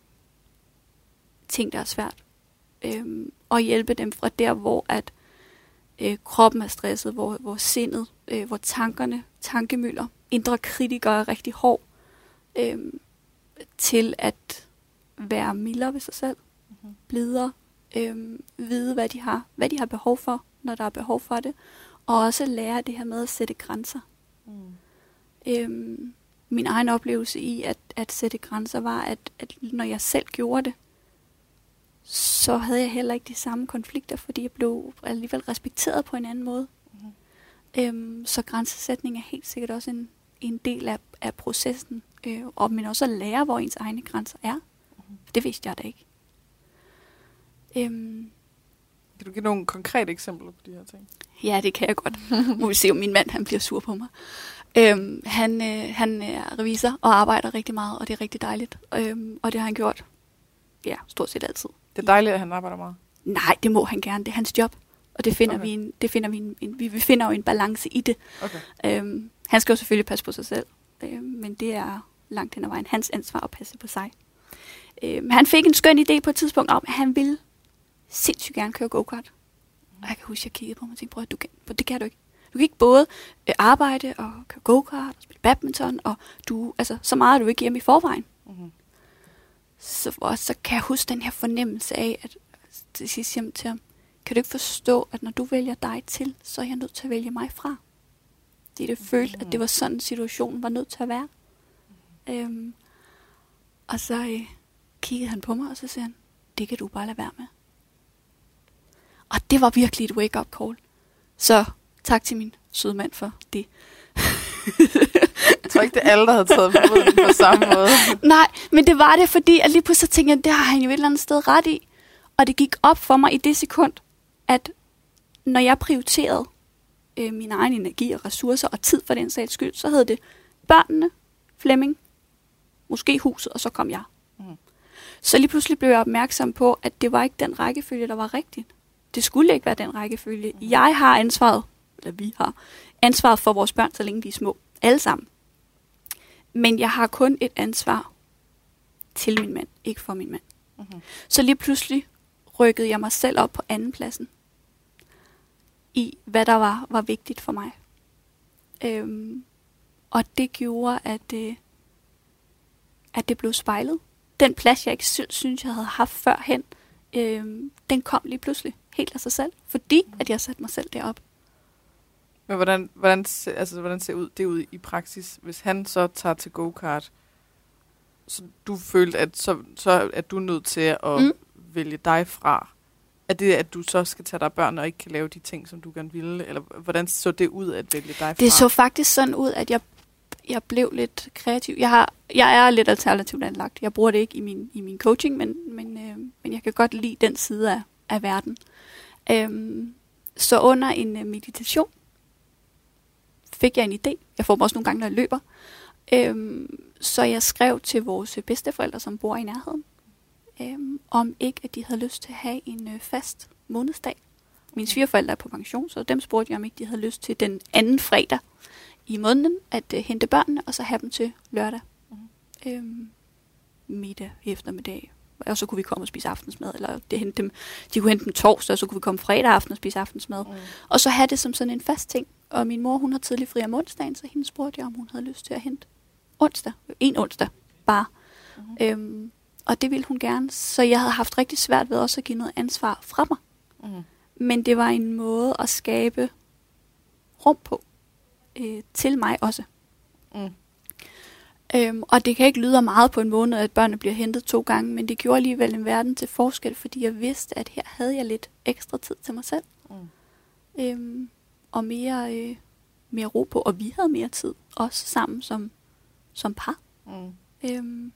ting, der er svært. Øhm, og hjælpe dem fra der, hvor at øh, kroppen er stresset, hvor, hvor sindet, øh, hvor tankerne, tankemøller, indre kritikere er rigtig hård, øhm, til at være mildere ved sig selv, Mhm. blidere, øhm, vide, hvad de har, hvad de har behov for, når der er behov for det, og også lære det her med at sætte grænser. Mm. Øhm, min egen oplevelse i at, at sætte grænser var, at, at når jeg selv gjorde det, så havde jeg heller ikke de samme konflikter, fordi jeg blev alligevel respekteret på en anden måde. Mhm. Øhm, så grænsesætning er helt sikkert også en, en del af, af processen, øh, og men også at lære, hvor ens egne grænser er. Mhm. Det vidste jeg da ikke. Øhm, Kan du give nogle konkrete eksempler på de her ting? Ja, det kan jeg godt. Nu vil vi se, om min mand han bliver sur på mig. Øhm, han, øh, han er revisor og arbejder rigtig meget, og det er rigtig dejligt. Øhm, og det har han gjort, ja, stort set altid. Det er dejligt, at han arbejder meget. Nej, det må han gerne. Det er hans job. Og det finder Okay. vi, en, det finder vi, en, en, vi, vi finder jo en balance i det. Okay. Øhm, han skal jo selvfølgelig passe på sig selv, øhm, men det er langt hen ad vejen hans ansvar at passe på sig. Øhm, han fik en skøn idé på et tidspunkt om, at han ville sindssygt gerne køre go-kart. Og jeg kan huske, at jeg kiggede på ham og tænkte, prøv at du kan, det kan du ikke. Du kan ikke både øh, arbejde og køre go-kart og spille badminton, og du, altså, så meget er du ikke hjemme i forvejen. Mm-hmm. Så, og så kan jeg huske den her fornemmelse af, at til sidst hjem til ham, kan du ikke forstå, at når du vælger dig til, så er jeg nødt til at vælge mig fra. Det det følte, at det var sådan, situationen var nødt til at være. Øhm, og så øh, kiggede han på mig, og så siger han, det kan du bare lade være med. Og det var virkelig et wake-up call. Så tak til min søde mand for det. Jeg tror ikke, det er alle, der havde taget på på samme måde. Nej, men det var det, fordi at lige pludselig tænkte jeg, det har han jo et eller andet sted ret i. Og det gik op for mig i det sekund, at når jeg prioriterede øh, min egen energi og ressourcer og tid for den sags skyld, så havde det børnene, Flemming, måske huset, og så kom jeg. Mm. Så lige pludselig blev jeg opmærksom på, at det var ikke den rækkefølge, der var rigtig. Det skulle ikke være den rækkefølge. Mm. Jeg har ansvaret, eller vi har ansvaret for vores børn, så længe de er små. Alle sammen. Men jeg har kun et ansvar til min mand, ikke for min mand. Mm-hmm. Så lige pludselig rykkede jeg mig selv op på anden pladsen i, hvad der var, var vigtigt for mig. Øhm, og det gjorde, at, øh, at det blev spejlet. Den plads, jeg ikke selv synes, jeg havde haft førhen, øh, den kom lige pludselig helt af sig selv, fordi at jeg satte mig selv derop. Men hvordan, hvordan, altså, hvordan ser ud, det ud i praksis, hvis han så tager til go-kart, så du følte, at så, så er du nødt til at mm. vælge dig fra? Er det, at du så skal tage dig børn og ikke kan lave de ting, som du gerne ville? Eller hvordan så det ud at vælge dig fra? Det så faktisk sådan ud, at jeg, jeg blev lidt kreativ. Jeg, har, jeg er lidt alternativt anlagt. Jeg bruger det ikke i min, i min coaching, men, men, øh, men jeg kan godt lide den side af, af verden. Øhm, så under en øh, meditation fik jeg en idé. Jeg får dem også nogle gange, når jeg løber. Øhm, så jeg skrev til vores bedsteforældre, som bor i nærheden, øhm, om ikke, at de havde lyst til at have en øh, fast månedsdag. Mine svigerforældre er på pension, så dem spurgte jeg, om ikke de havde lyst til den anden fredag i måneden at øh, hente børnene, og så have dem til lørdag. Mm. Øhm, middag eftermiddag. Og så kunne vi komme og spise aftensmad, eller det hente dem, de kunne hente dem torsdag, og så kunne vi komme fredag aften og spise aftensmad. Mm. Og så have det som sådan en fast ting. Og min mor, hun har tidlig fri om onsdagen, så hende spurgte jeg, om hun havde lyst til at hente onsdag. En onsdag, bare. Mm-hmm. Øhm, og det ville hun gerne. Så jeg havde haft rigtig svært ved også at give noget ansvar fra mig. Mm. Men det var en måde at skabe rum på. Øh, til mig også. Mm. Øhm, og det kan ikke lyde meget på en måned, at børnene bliver hentet to gange, men det gjorde alligevel en verden til forskel, fordi jeg vidste, at her havde jeg lidt ekstra tid til mig selv. Mm. Øhm, og mere, øh, mere ro på, og vi havde mere tid, også sammen som, som par. Mm. Øhm,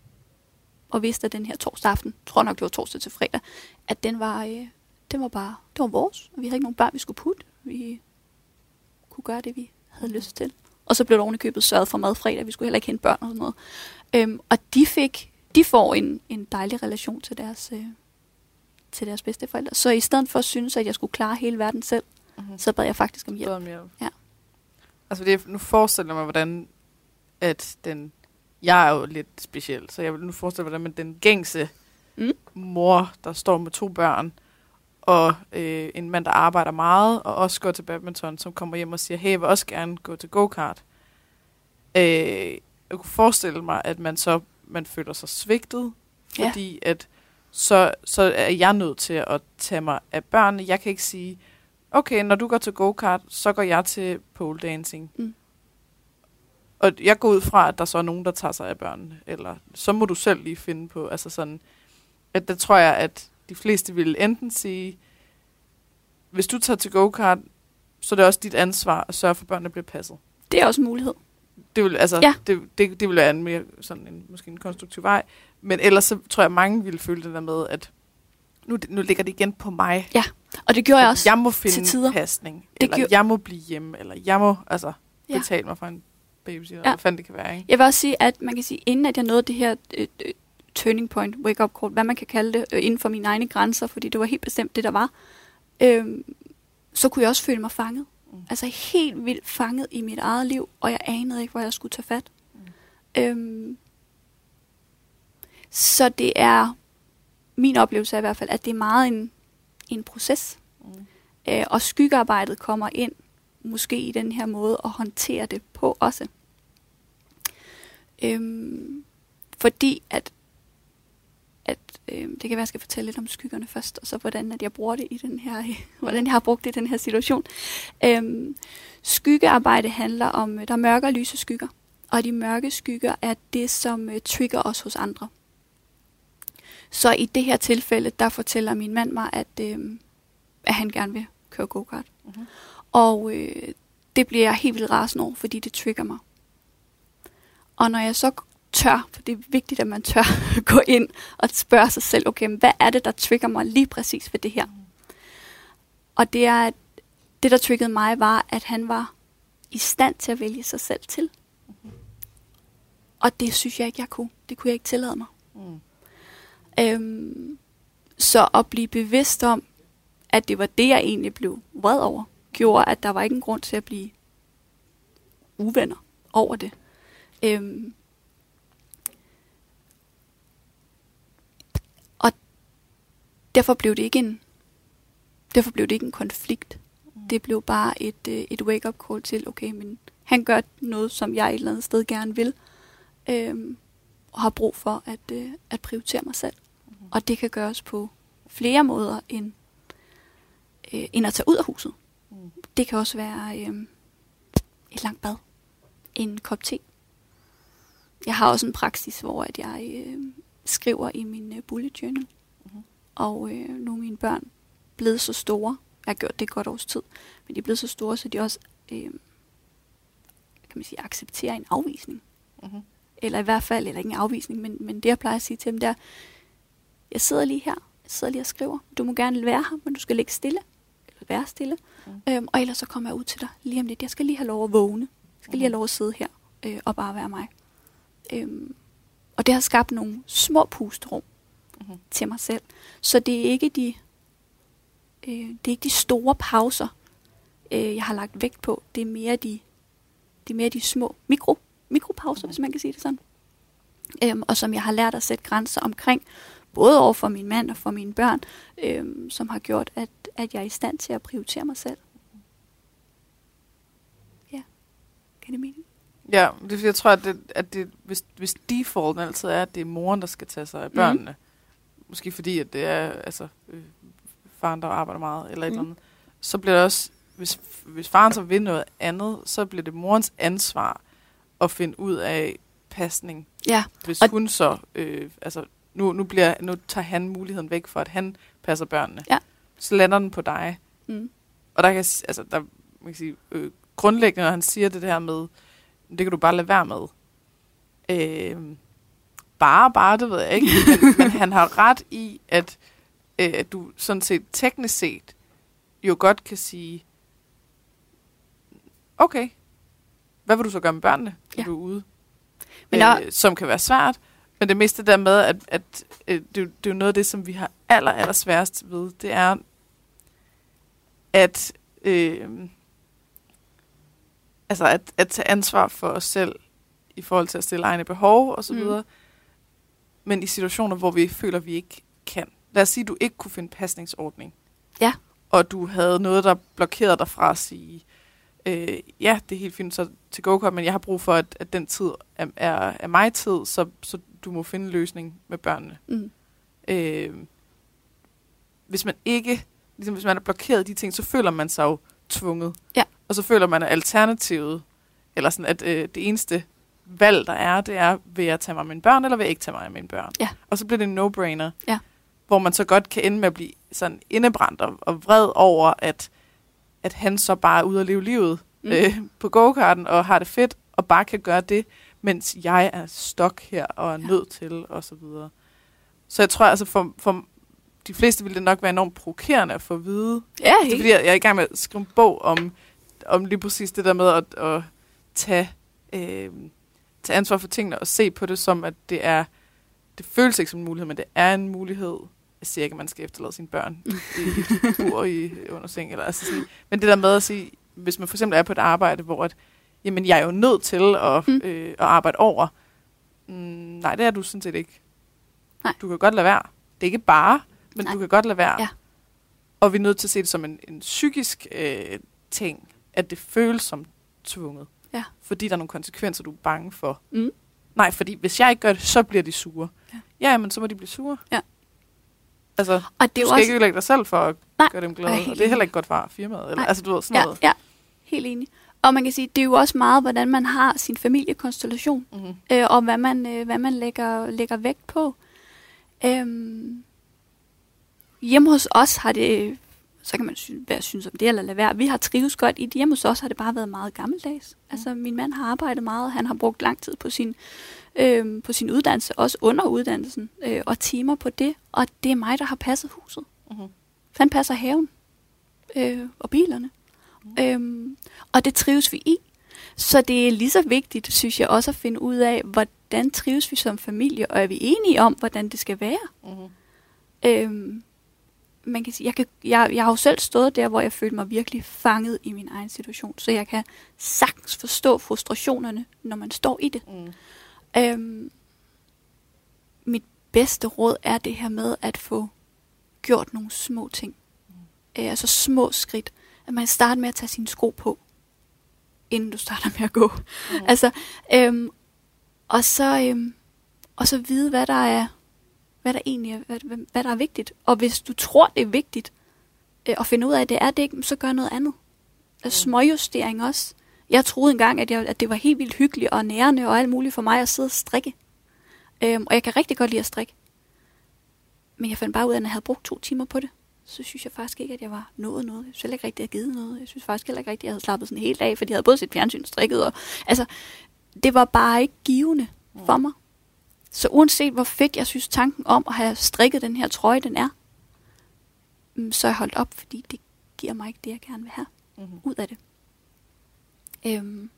og vidste, at den her torsdag aften, tror nok det var torsdag til fredag, at den var, øh, den var bare, det var vores. Vi havde ikke nogen børn, vi skulle putte. Vi kunne gøre det, vi havde lyst til. Og så blev der oven købet sørget for mad fredag. Vi skulle heller ikke hente børn og sådan noget. Øhm, og de fik, de får en, en dejlig relation til deres, øh, til deres bedsteforældre. Så i stedet for at synes, at jeg skulle klare hele verden selv, mm-hmm. så bad jeg faktisk om hjælp. Om hjælp. Ja. Altså det, nu forestiller jeg mig, hvordan at den... Jeg er jo lidt speciel, så jeg vil nu forestille mig, hvordan den gængse mm. mor, der står med to børn, og øh, en mand, der arbejder meget, og også går til badminton, som kommer hjem og siger, hey, jeg vil også gerne gå til go-kart. Øh, jeg kunne forestille mig, at man så man føler sig svigtet, fordi ja. at så, så er jeg nødt til at tage mig af børnene. Jeg kan ikke sige, okay, når du går til go-kart, så går jeg til pole dancing. Mm. Og jeg går ud fra, at der så er nogen, der tager sig af børnene. Eller så må du selv lige finde på, altså sådan, at der tror jeg, at de fleste vil enten sige, hvis du tager til go-kart, så er det også dit ansvar at sørge for, at børnene bliver passet. Det er også en mulighed. Det vil, altså, ja. det, det, det vil være en mere sådan en, måske en konstruktiv vej. Men ellers så tror jeg, mange ville føle det der med, at nu, nu ligger det igen på mig. Ja, og det gjorde jeg også Jeg må finde pasning, det eller gjorde... jeg må blive hjemme, eller jeg må altså, ja. betale mig for en babysitter, ja. hvad fanden det kan være. Ikke? Jeg vil også sige, at man kan sige, inden at jeg nåede det her øh, øh, turning point, wake up call, hvad man kan kalde det, øh, inden for mine egne grænser, fordi det var helt bestemt det, der var, øh, så kunne jeg også føle mig fanget. Mm. Altså helt vildt fanget i mit eget liv, og jeg anede ikke, hvor jeg skulle tage fat. Mm. Øh, så det er min oplevelse er i hvert fald, at det er meget en, en proces. Mm. Øh, og skyggearbejdet kommer ind, måske i den her måde at håndtere det på også. Øhm, fordi at, at øhm, det kan være, at jeg skal fortælle lidt om skyggerne først, og så hvordan at jeg bruger det i den her, hvordan jeg har brugt det i den her situation. Øhm, skyggearbejde handler om, der er mørke og lyse skygger, og de mørke skygger er det, som uh, trigger os hos andre. Så i det her tilfælde, der fortæller min mand mig, at, øh, at han gerne vil køre go-kart. Mm-hmm. Og øh, det bliver jeg helt vildt rasende over, fordi det trigger mig. Og når jeg så tør, for det er vigtigt, at man tør gå ind og spørge sig selv, okay, hvad er det, der trigger mig lige præcis ved det her? Og det er, at det, der triggede mig, var, at han var i stand til at vælge sig selv til. Mm-hmm. Og det synes jeg ikke, jeg kunne. Det kunne jeg ikke tillade mig. Mm. Øhm, så at blive bevidst om, at det var det, jeg egentlig blev vred over, gjorde, at der var ikke en grund til at blive uvenner over det. Øhm, og derfor blev det ikke en derfor blev det ikke en konflikt. Mm. Det blev bare et, øh, et wake-up call til, okay, men han gør noget, som jeg et eller andet sted gerne vil, øhm, og har brug for at, øh, at prioritere mig selv. Og det kan gøres på flere måder end, øh, end at tage ud af huset. Mm. Det kan også være øh, et langt bad, en kop te. Jeg har også en praksis, hvor at jeg øh, skriver i min øh, bullet journal. Mhm. Og øh, nu er mine børn blevet så store. Jeg har gjort det et godt års tid. Men de er blevet så store, så de også øh, kan man sige, accepterer en afvisning. Mm-hmm. Eller i hvert fald, eller ikke en afvisning, men, men det jeg plejer at sige til dem, der, jeg sidder lige her, jeg sidder lige og skriver. Du må gerne være her, men du skal ligge stille. Eller være stille. Mm. Mm. Øhm, og ellers så kommer jeg ud til dig lige om lidt. Jeg skal lige have lov at vågne. Jeg skal lige have lov at sidde her øh, og bare være mig. Øhm, og det har skabt nogle små pusterum Mhm. til mig selv. Så det er ikke de, øh, det er ikke de store pauser, øh, jeg har lagt vægt på. Det er mere de, det er mere de små mikro, mikropauser, Mhm. hvis man kan sige det sådan. Øhm, og som jeg har lært at sætte grænser omkring, både over for min mand og for mine børn, øhm, som har gjort, at, at jeg er i stand til at prioritere mig selv. Ja, kan det mening? Ja, det jeg tror, at, det, at det, hvis, hvis defaulten altid er, at det er moren, der skal tage sig af børnene, mm. måske fordi, at det er altså, øh, faren, der arbejder meget, eller et Mhm. eller andet, så bliver det også, hvis, hvis faren så vil noget andet, så bliver det morens ansvar at finde ud af pasning. Ja, Hvis Og- hun så, øh, altså, nu, nu, bliver, nu tager han muligheden væk for, at han passer børnene. Ja. Så lander den på dig. mm. Og der kan altså, der, man kan sige, øh, grundlæggende, når han siger det der med, det kan du bare lade være med. Øh, bare, bare, det ved jeg ikke. Men, men han har ret i, at, øh, at du sådan set teknisk set jo godt kan sige, okay, hvad vil du så gøre med børnene, når Ja. du er ude? Men der- øh, som kan være svært. Men det meste der med, at, at øh, det, er det er jo noget af det, som vi har aller, aller sværest ved, det er, at, øh, altså at, at tage ansvar for os selv i forhold til at stille egne behov og så Mm. videre. Men i situationer, hvor vi føler, at vi ikke kan. Lad os sige, at du ikke kunne finde pasningsordning. Ja. Og du havde noget, der blokerede dig fra at sige, øh, ja, det er helt fint så til go men jeg har brug for, at, at den tid er, er, er mig tid, så, så du må finde en løsning med børnene. Mm. Øh, hvis man ikke, ligesom hvis man er blokeret de ting, så føler man sig jo tvunget. Ja. Og så føler man, at alternativet, eller sådan, at øh, det eneste valg, der er, det er, vil jeg tage mig af mine børn, eller vil jeg ikke tage mig af mine børn? Ja. Og så bliver det en no-brainer. Ja. Hvor man så godt kan ende med at blive sådan indebrændt og, og vred over, at, at han så bare er ude at leve livet mm. øh, på go-karten og har det fedt, og bare kan gøre det, mens jeg er stok her og er Ja. nødt til, og så videre. Så jeg tror altså, for, for de fleste ville det nok være enormt provokerende at få at vide. Ja, Det er helt. fordi, jeg jeg er i gang med at skrive en bog om, om lige præcis det der med at, at tage, øh, tage ansvar for tingene og se på det som, at det er, det føles ikke som en mulighed, men det er en mulighed. Jeg siger ikke, at man skal efterlade sine børn i et bur i, under seng. Eller, altså sådan, men det der med at sige, hvis man for eksempel er på et arbejde, hvor at, jamen, jeg er jo nødt til at, Mm. øh, at arbejde over. Mm, nej, det er du sådan set ikke. Nej. Du kan godt lade være. Det er ikke bare, men Nej. du kan godt lade være. Ja. Og vi er nødt til at se det som en, en psykisk øh, ting, at det føles som tvunget. Ja. Fordi der er nogle konsekvenser, du er bange for. Mm. Nej, fordi hvis jeg ikke gør det, så bliver de sure. Ja. Ja, men så må de blive sure. Ja. Altså, Og det du er skal også... ikke ødelægge dig selv for at Nej. gøre dem glade. Og det er heller ikke godt for firmaet. Eller, Nej. altså, du ved, sådan Ja, noget. ja, helt enig. Og man kan sige, det er jo også meget, hvordan man har sin familiekonstellation, Mm-hmm. øh, og hvad man, øh, hvad man lægger, lægger vægt på. Øhm, hjemme hos os har det, så kan man hvad jeg synes om det, eller lade være. Vi har trives godt i det. Hjemme hos os har det bare været meget gammeldags. Altså, min mand har arbejdet meget, han har brugt lang tid på sin, øh, på sin uddannelse, også under uddannelsen, øh, og timer på det. Og det er mig, der har passet huset. Mm-hmm. Han passer haven øh, og bilerne. Øhm, og det trives vi i. Så det er lige så vigtigt, synes jeg, også at finde ud af, hvordan trives vi som familie, og er vi enige om, hvordan det skal være? Mm-hmm. Øhm, man kan sige, jeg, kan, jeg, jeg har jo selv stået der, hvor jeg følte mig virkelig fanget i min egen situation, så jeg kan sagtens forstå frustrationerne, når man står i det. Mm. Øhm, mit bedste råd er det her med at få gjort nogle små ting. Mm. Øh, altså små skridt. At man starter med at tage sine sko på, inden du starter med at gå. Mm. Altså, øhm, og så, øhm, og så vide, hvad der er, hvad der egentlig er, hvad, hvad, der er vigtigt. Og hvis du tror, det er vigtigt, øh, at finde ud af, at det er det ikke, så gør noget andet. Altså, småjustering også. Jeg troede engang, at, jeg, at det var helt vildt hyggeligt og nærende og alt muligt for mig at sidde og strikke. Øhm, og jeg kan rigtig godt lide at strikke. Men jeg fandt bare ud af, at jeg havde brugt to timer på det, så synes jeg faktisk ikke, at jeg var nået noget. Jeg synes heller ikke rigtig, at jeg havde givet noget. Jeg synes faktisk heller ikke rigtig, at jeg havde slappet sådan helt af, fordi jeg havde både set fjernsyn strikket. Og, altså, det var bare ikke givende for mig. Så uanset hvor fedt jeg synes tanken om at have strikket den her trøje, den er, mm, så er jeg holdt op, fordi det giver mig ikke det, jeg gerne vil have Mm-hmm. ud af det. Øhm,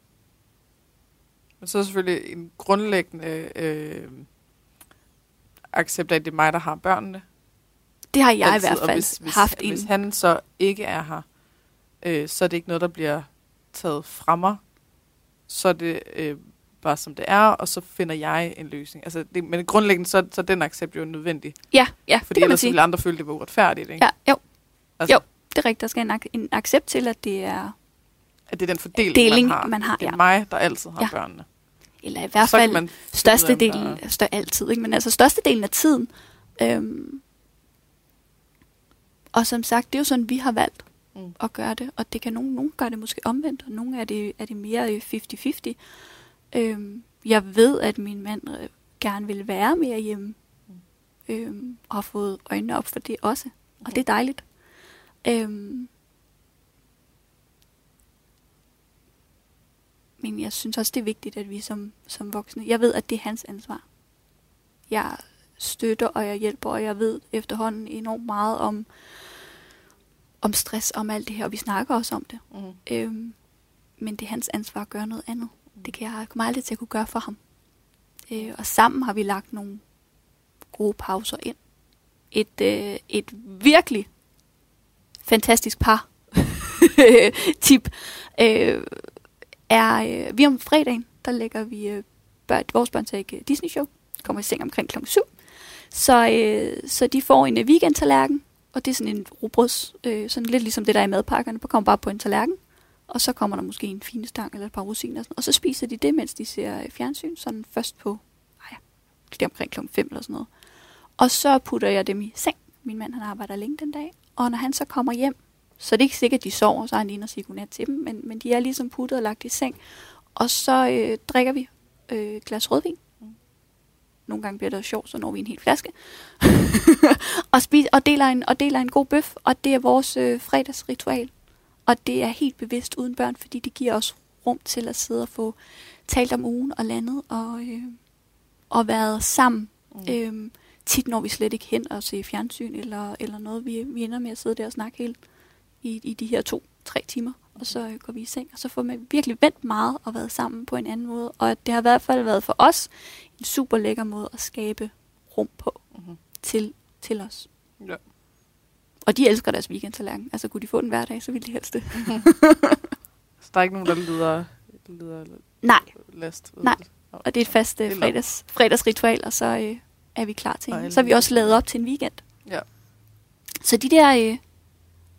Men så er selvfølgelig en grundlæggende øh, accept af, at det er mig, der har børnene. Det har jeg altid, i hvert fald hvis, hvis, haft Hvis en... han så ikke er her, øh, så er det ikke noget, der bliver taget fra mig. Så er det øh, bare som det er, og så finder jeg en løsning. Altså, det, men grundlæggende, så, så er den accept jo nødvendig. Ja, ja, Fordi det kan man ellers sige. ville andre føle, det var uretfærdigt. Ikke? Ja, jo, altså, jo. det er rigtigt. Der skal en, ac- en accept til, at det er... At det er den fordeling, Deling, man har. man har, det er ja. mig, der altid har Ja. børnene. Eller i hvert fald størstedelen, der er- stør, altid, ikke? men altså størstedelen af tiden. Øhm, og som sagt, det er jo sådan, vi har valgt Mm. at gøre det, og det kan nogen, nogen gøre det måske omvendt, og nogle er det, er det mere øh, 50-50. Øhm, jeg ved, at min mand øh, gerne vil være mere hjemme, øhm, og har fået øjnene op for det også, og det er dejligt. Øhm, men jeg synes også, det er vigtigt, at vi som, som voksne, jeg ved, at det er hans ansvar. Jeg støtter, og jeg hjælper, og jeg ved efterhånden enormt meget om, om stress, om alt det her, og vi snakker også om det. Mm. Øhm, men det er hans ansvar at gøre noget andet. Det kan jeg, kommer aldrig til at kunne gøre for ham. Øh, og sammen har vi lagt nogle gode pauser ind. Et, øh, et virkelig fantastisk par tip øh, er, øh, vi om fredagen, der lægger vi øh, børn, vores børn til et Disney show. Kommer i seng omkring klokken 7. Så, øh, så de får en øh, weekend-tallerken, og det er sådan en rugbrøds, øh, sådan lidt ligesom det der er i madpakkerne, på kommer bare på en tallerken. Og så kommer der måske en fin stang eller et par rosiner, og, sådan, og så spiser de det, mens de ser øh, fjernsyn, sådan først på, ah ej, det er omkring klokken 5 eller sådan noget. Og så putter jeg dem i seng. Min mand han arbejder længe den dag, og når han så kommer hjem, så er det ikke sikkert, at de sover, så er han lige og siger godnat til dem, men, men de er ligesom puttet og lagt i seng. Og så øh, drikker vi øh, et glas rødvin. Nogle gange bliver det sjovt, så når vi en hel flaske. og, spis, og, deler en, og deler en god bøf, og det er vores øh, fredagsritual. Og det er helt bevidst uden børn, fordi det giver os rum til at sidde og få talt om ugen og landet, og, øh, og været sammen. Mm. Øhm, tit når vi slet ikke hen og se fjernsyn eller, eller noget. Vi, vi ender med at sidde der og snakke helt i, i de her to-tre timer, og så går vi i seng, og så får man virkelig vendt meget og været sammen på en anden måde. Og det har i hvert fald været for os en super lækker måde at skabe rum på Mhm. til, til os. Ja. Og de elsker deres weekendtallerken. Altså kunne de få den hver dag, så ville de helst det. Så der er ikke nogen, der lider, lider Nej, last. Nej. og det er et fast er fredags, fredagsritual, og så øh, er vi klar til en. Så er vi også lavet op til en weekend. Ja. Så de der øh,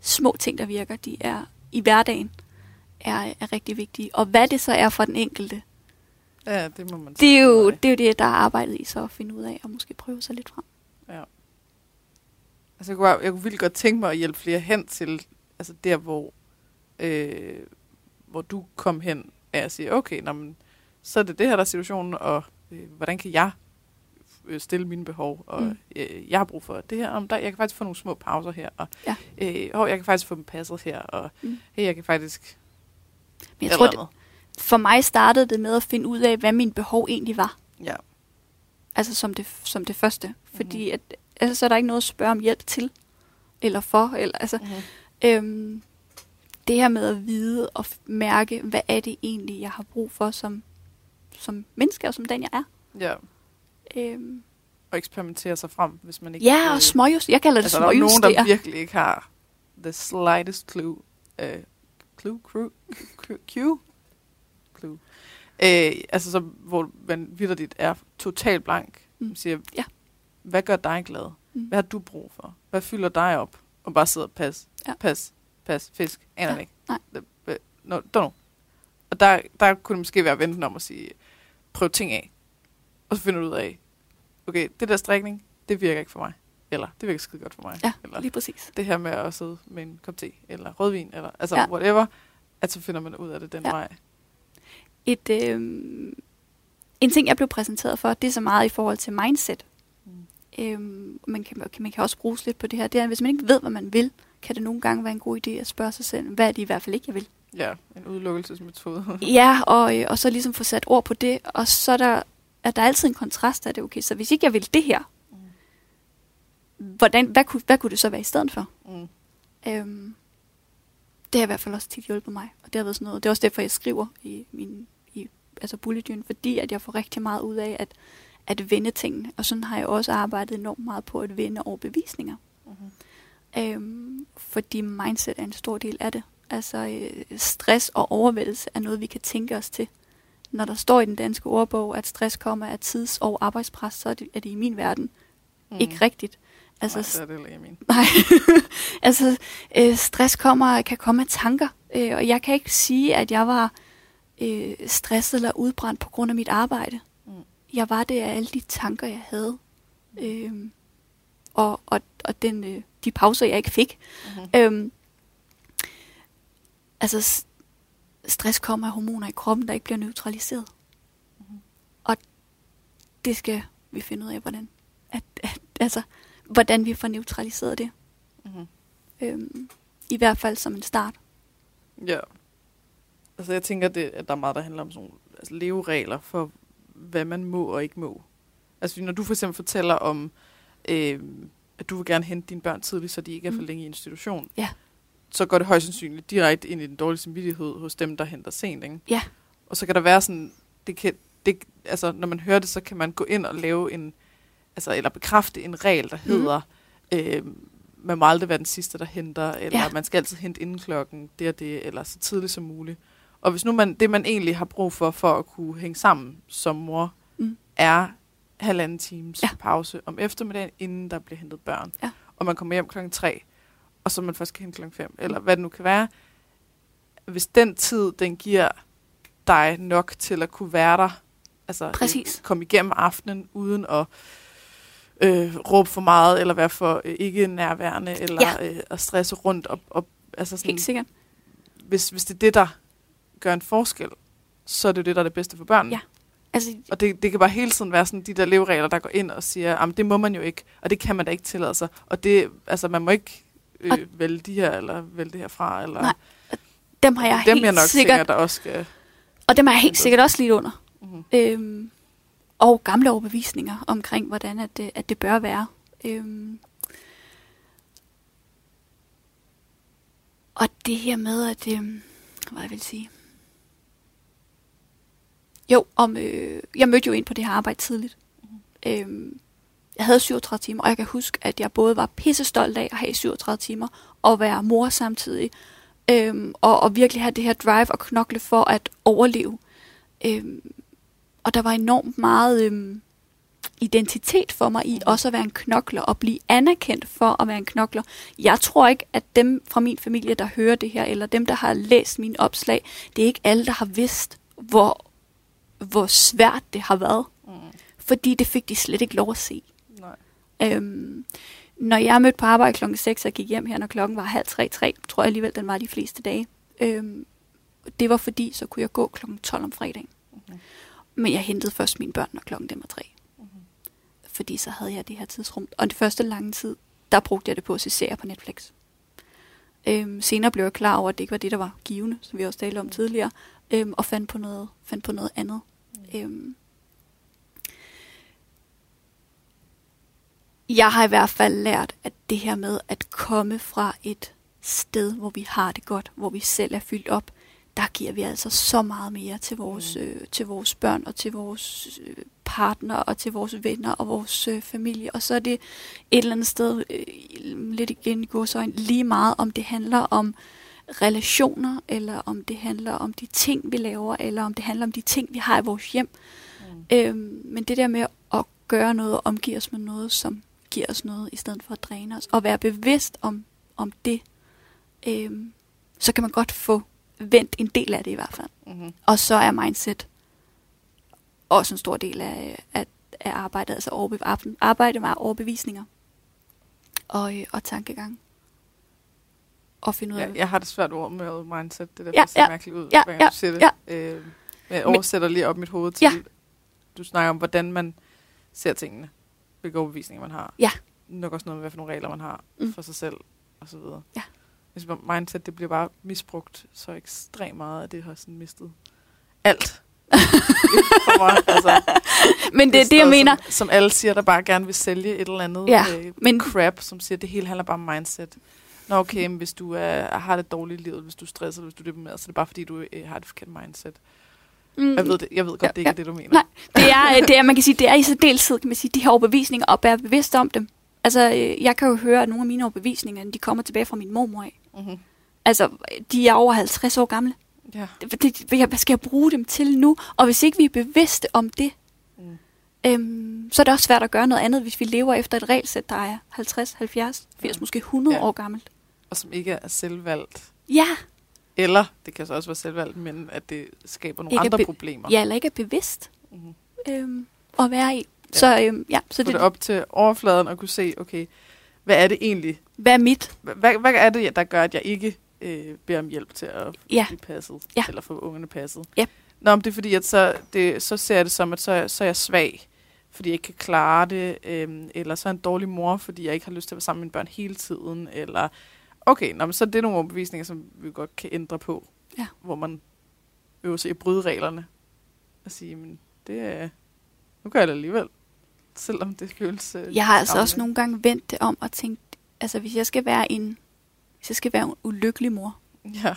små ting, der virker, de er i hverdagen, er, er rigtig vigtige. Og hvad det så er for den enkelte, Ja, det må man det er jo det, er jo det der er arbejdet i så at finde ud af, og måske prøve sig lidt frem. Ja. Altså, jeg kunne, jeg kunne virkelig godt tænke mig at hjælpe flere hen til, altså der, hvor, øh, hvor du kom hen, af at sige, okay, nå, men, så er det det her, der er situationen, og øh, hvordan kan jeg øh, stille mine behov, og Mm. øh, jeg har brug for det her, om der, jeg kan faktisk få nogle små pauser her, og Ja. øh, hov, jeg kan faktisk få dem passet her, og Mm. hey, jeg kan faktisk... Men jeg tror, det, for mig startede det med at finde ud af, hvad min behov egentlig var. Ja. Altså som det, som det første. Fordi at, altså, så er der ikke noget at spørge om hjælp til, eller for. Eller, altså, Mm-hmm. Øhm, det her med at vide og mærke, hvad er det egentlig, jeg har brug for som, som menneske og som den, jeg er. Ja, Øhm, og eksperimentere sig frem, hvis man ikke... ja, øh, og småjust. Jeg kalder det Altså, der er nogen, der virkelig ikke har the slightest clue. Uh, clue? Clue? Clue? Clue? Øh, altså, så, hvor man vidderligt er totalt blank. Mm. Mm. Siger, Ja. hvad gør dig glad? Mm. Hvad har du brug for? Hvad fylder dig op? Og bare sidder og pas, Ja. pas, pas, fisk. Aner Ja, ikke. nej. No, don't know. Og der, der kunne det måske være at vente om at sige, prøv ting af. Og så finder du ud af, okay, det der strikning, det virker ikke for mig. Eller, det virker skide godt for mig. Ja, Eller, lige præcis. det her med at sidde med en kop te, eller rødvin, eller altså Ja. whatever, at så finder man ud af det den Ja. vej. Et, øhm, en ting, jeg blev præsenteret for, det er så meget i forhold til mindset. Mm. Øhm, man, kan, man kan også bruge lidt på det her. Det er, at hvis man ikke ved, hvad man vil, kan det nogle gange være en god idé at spørge sig selv, hvad er det i hvert fald ikke, jeg vil. Ja, en udelukkelsesmetode. Ja, og, øh, og så ligesom få sat ord på det, og så er der, er der altid en kontrast af det, okay, så hvis ikke jeg vil det her, hvordan, hvad, kunne, hvad kunne det så være i stedet for? Mm. Øhm, det har i hvert fald også tit hjulpet mig, og det har været sådan noget, det er også derfor, jeg skriver i min i, altså bullet journal, fordi at jeg får rigtig meget ud af at, at vende tingene, og sådan har jeg også arbejdet enormt meget på at vende overbevisninger. Mm-hmm. Øhm, fordi mindset er en stor del af det. Altså øh, stress og overvældelse er noget, vi kan tænke os til. Når der står i den danske ordbog, at stress kommer af tids- og arbejdspres, så er det, er det i min verden mm. ikke rigtigt. Altså, Nej, det er det ikke min. Nej, altså øh, stress kommer, kan komme af tanker, øh, og jeg kan ikke sige, at jeg var øh, stresset eller udbrændt på grund af mit arbejde. Mm. Jeg var det af alle de tanker, jeg havde, øh, og, og, og den, øh, de pauser, jeg ikke fik. Mm-hmm. Øhm, altså, stress kommer af hormoner i kroppen, der ikke bliver neutraliseret. Mhm. Og det skal vi finde ud af, hvordan, at, at, altså, hvordan vi får neutraliseret det. Mm-hmm. Øhm, I hvert fald som en start. Ja. Altså jeg tænker, det, at der er meget, der handler om sådan altså, leveregler for, hvad man må og ikke må. Altså når du for eksempel fortæller om, øh, at du vil gerne hente dine børn tidligt, så de ikke er for Mm. længe i institution, Ja. Så går det højst sandsynligt direkte ind i den dårlige samvittighed hos dem, der henter sent. Ikke? Ja. Og så kan der være sådan, det kan, det, altså når man hører det, så kan man gå ind og lave en, altså eller bekræfte en regel, der Mhm. hedder, øh, man må aldrig være den sidste, der henter, eller Ja. man skal altid hente inden klokken, det og det, eller så tidligt som muligt. Og hvis nu man, det, man egentlig har brug for, for at kunne hænge sammen som mor, Mm. er halvanden times Ja. pause om eftermiddagen, inden der bliver hentet børn. Ja. Og man kommer hjem klokken 3, og så man først skal hente klokken 5, eller hvad det nu kan være. Hvis den tid, den giver dig nok til at kunne være der, altså Præcis. komme igennem aftenen uden at øh, råbe for meget, eller være for øh, ikke nærværende, eller Ja. øh, at stresse rundt. Og, og, altså sådan, Helt sikkert. hvis, hvis det er det, der gør en forskel, så er det jo det, der er det bedste for børnene. Ja. Altså, Og det, det kan bare hele tiden være sådan de der leveregler, der går ind og siger, at det må man jo ikke, og det kan man da ikke tillade sig. Og det, altså man må ikke øh, Og- vælge de her, eller vælge det her fra, eller Nej, dem har jeg dem helt jeg nok sikkert, der også skal... og dem har jeg helt sikkert også lidt under. Mm-hmm. Øhm, og gamle overbevisninger omkring, hvordan at det, at det bør være. Øhm, og det her med, at... Øhm, hvad jeg vil sige... Jo, om, øh, jeg mødte jo ind på det her arbejde tidligt. Øhm, jeg havde 37 timer, og jeg kan huske, at jeg både var pissestolt af at have 37 timer, og være mor samtidig, øhm, og, og virkelig have det her drive og knokle for at overleve. Øhm, og der var enormt meget øhm, identitet for mig i også at være en knokler og blive anerkendt for at være en knokler. Jeg tror ikke, at dem fra min familie, der hører det her, eller dem, der har læst mine opslag, det er ikke alle, der har vidst, hvor, hvor svært det har været. Mm. Fordi det fik de slet ikke lov at se. Øhm, når jeg mødte på arbejde klokken 6 og gik hjem her, når klokken var halv tre, tre, tror jeg alligevel, den var de fleste dage. Øhm, det var fordi, så kunne jeg gå klokken 12 om fredagen. Mhm. Men jeg hentede først mine børn, når klokken den var tre. Mhm. Fordi så havde jeg det her tidsrum. Og det første lange tid, der brugte jeg det på at se serier på Netflix. Øhm, senere blev jeg klar over, at det ikke var det, der var givende, som vi også talte om tidligere. Øhm, og fandt på noget, fandt på noget andet. Øhm, jeg har i hvert fald lært, at det her med at komme fra et sted, hvor vi har det godt, hvor vi selv er fyldt op, der giver vi altså så meget mere til vores, mm. øh, til vores børn og til vores øh, partner og til vores venner og vores øh, familie. Og så er det et eller andet sted, øh, lidt igen i så lige meget om det handler om relationer, eller om det handler om de ting, vi laver, eller om det handler om de ting, vi har i vores hjem. Mm. Øhm, men det der med at gøre noget og omgive os med noget, som giver os noget, i stedet for at dræne os, og være bevidst om, om det, øhm, så kan man godt få vendt en del af det i hvert fald. Mm-hmm. Og så er mindset også en stor del af, af, af arbejdet, altså overbe, arbejde med overbevisninger og, øh, og tankegang. Og finde ud af... Ja, jeg har det svært ord med mindset, det der ja, ser ja, mærkeligt ud, ja, hver gang ja, du siger det. Ja. Øh, jeg oversætter lige op mit hoved til, ja. du snakker om, hvordan man ser tingene, hvilke overbevisninger man har. Ja. Nok også noget med, hvad for nogle regler man har mm. for sig selv, og så videre. Ja hvis mindset det bliver bare misbrugt så ekstremt meget, at det har sådan mistet alt. for mig, altså, men det er det, jeg mener. Som, som alle siger, der bare gerne vil sælge et eller andet ja, øh, men crap, som siger, at det hele handler bare om mindset. Nå okay, men hvis du er, har det dårligt i livet, hvis du er stresset, hvis du er deprimeret, så er det bare fordi, du øh, har et forkert mindset. Mm. Jeg ved, det, jeg ved godt, ja, det ikke ja. er det, du mener. Nej, det er, øh, det er, man kan sige, det er i særdeleshed, kan man sige, de her overbevisninger, og være bevidst om dem. Altså, øh, jeg kan jo høre, at nogle af mine overbevisninger, de kommer tilbage fra min mormor af. Mm-hmm. Altså, de er over 50 år gamle. Ja. Det, det, hvad skal jeg bruge dem til nu? Og hvis ikke vi er bevidste om det, mm. øhm, så er det også svært at gøre noget andet, hvis vi lever efter et regelsæt, der er 50, 70, 80, ja. måske 100 ja. år gammelt. Og som ikke er selvvalgt. Ja. Eller, det kan så også være selvvalgt, men at det skaber nogle ikke andre problemer. Ja, eller ikke er bevidst mm-hmm. øhm, at være i. Ja. Så, øhm, ja, så det, det er op til overfladen at kunne se, okay, hvad er det egentlig? Hvad er mit? Hvad, hvad er det, der gør, at jeg ikke øh, beder om hjælp til at ja. blive passet, ja. eller få ungerne passet. Ja. Nå, men det er fordi, at så, det, så ser jeg det som, at så, så er jeg svag, fordi jeg ikke kan klare det, øh, eller så er jeg en dårlig mor, fordi jeg ikke har lyst til at være sammen med mine børn hele tiden, eller okay, nå, men så er det nogle overbevisninger, som vi godt kan ændre på, ja. hvor man øver sig i at bryde reglerne, og sige, men det er, nu gør jeg det alligevel, selvom det føles... Øh, jeg har altså også nogle gange vendt det om og tænkt, altså hvis jeg skal være en hvis jeg skal være en ulykkelig mor, ja.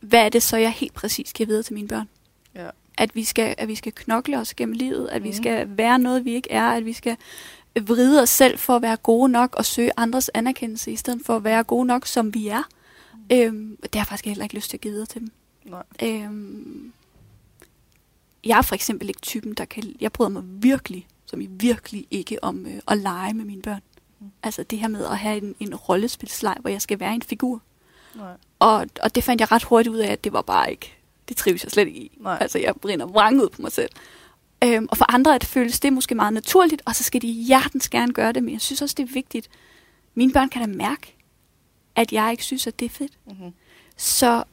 hvad er det så, jeg helt præcis skal vide til mine børn? Ja. At, vi skal, at vi skal knokle os gennem livet, at mm. vi mhm. skal være noget, vi ikke er, at vi skal vride os selv for at være gode nok og søge andres anerkendelse, i stedet for at være gode nok, som vi er. Mm. Øhm, det har jeg faktisk heller ikke lyst til at give videre til dem. Nej. Øhm, jeg er for eksempel ikke typen, der kan... Jeg bryder mig virkelig, som i virkelig ikke, om øh, at lege med mine børn. Altså det her med at have en, en rollespilsleg, hvor jeg skal være en figur. Nej. Og, og det fandt jeg ret hurtigt ud af, at det var bare ikke, det trives jeg slet ikke i. Nej. Altså jeg brænder vrang ud på mig selv. Øhm, og for andre at føles det måske meget naturligt, og så skal de hjertens gerne gøre det, men jeg synes også, det er vigtigt. Mine børn kan da mærke, at jeg ikke synes, at det er fedt. Mm-hmm. Så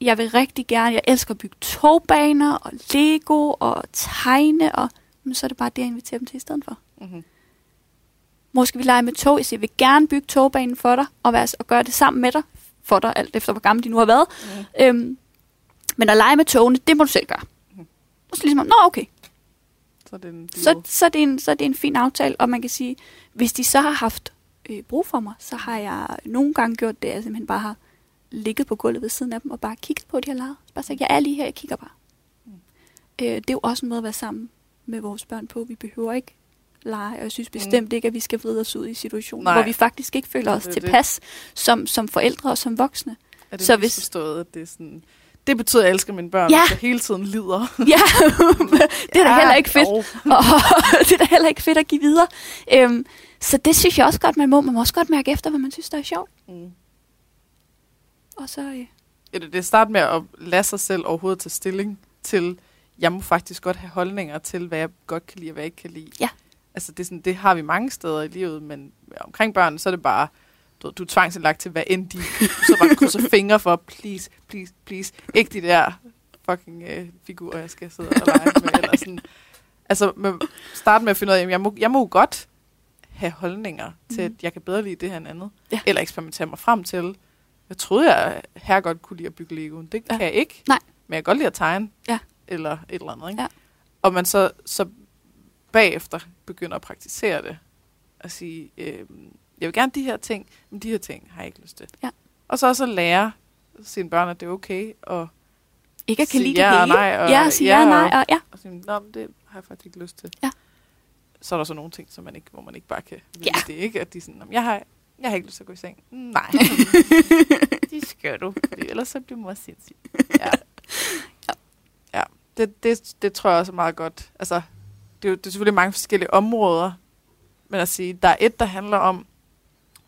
jeg vil rigtig gerne, jeg elsker at bygge togbaner og Lego og tegne, og men så er det bare det, jeg inviterer dem til i stedet for. Mm-hmm. Mor, skal vi lege med tog? Jeg siger, jeg vil gerne bygge togbanen for dig, og, være, og gøre det sammen med dig, for dig, alt efter hvor gammel de nu har været. Mm. Øhm, men at lege med togene, det må du selv gøre. Mm. Og så ligesom, nå okay. Så er, det en så, så, er det en, så er det en fin aftale, og man kan sige, hvis de så har haft øh, brug for mig, så har jeg nogle gange gjort det, at jeg simpelthen bare har ligget på gulvet ved siden af dem, og bare kigget på, at de har lavet. Bare sagt, jeg er lige her, jeg kigger bare. Mm. Øh, det er jo også en måde at være sammen med vores børn på. Vi behøver ikke lege, og jeg synes bestemt mm. ikke, at vi skal vride os ud i situationer, Nej. hvor vi faktisk ikke føler os tilpas som, som forældre og som voksne. Er det så hvis forstået, at det er sådan... Det betyder, at jeg elsker mine børn, ja. jeg hele tiden lider. Ja, det er da ja, heller ikke fedt. Og, det er da heller ikke fedt at give videre. Øhm, så det synes jeg også godt, man må. Man må også godt mærke efter, hvad man synes, der er sjovt. Mm. Og så... Øh. Ja, det, det start med at lade sig selv overhovedet tage stilling til, jeg må faktisk godt have holdninger til, hvad jeg godt kan lide og hvad jeg ikke kan lide. Ja. Altså, det, er sådan, det har vi mange steder i livet, men omkring børn, så er det bare, du, du er tvangsindlagt til, hvad end de så bare krydser fingre for, please, please, please. Ikke de der fucking øh, figurer, jeg skal sidde og lege med. eller sådan. Altså, med, starte med at finde ud af, jeg må, jeg må godt have holdninger mm. til, at jeg kan bedre lide det her end andet. Ja. Eller eksperimentere mig frem til. Jeg troede, jeg her godt kunne lide at bygge Lego. Det ja. kan jeg ikke. Nej. Men jeg kan godt lide at tegne. Ja. Eller et eller andet. Ikke? Ja. Og man så, så bagefter begynder at praktisere det. Og sige, øh, jeg vil gerne de her ting, men de her ting har jeg ikke lyst til. Ja. Og så også at lære sine børn, at det er okay at Ikke at kan lide ja det og hele. nej, og ja, sige ja ja, nej, og- ja. og sige, Nå, det har jeg faktisk ikke lyst til. Ja. Så er der så nogle ting, som man ikke, hvor man ikke bare kan vælge Ja. det, ikke? At de er sådan, "Nå, men jeg har, jeg har ikke lyst til at gå i seng. Nej. det skal du, fordi ellers så bliver mor sindssyg. Ja. ja. Det, det, det tror jeg også er meget godt. Altså, det er, jo, det er selvfølgelig mange forskellige områder, men at sige, der er et, der handler om,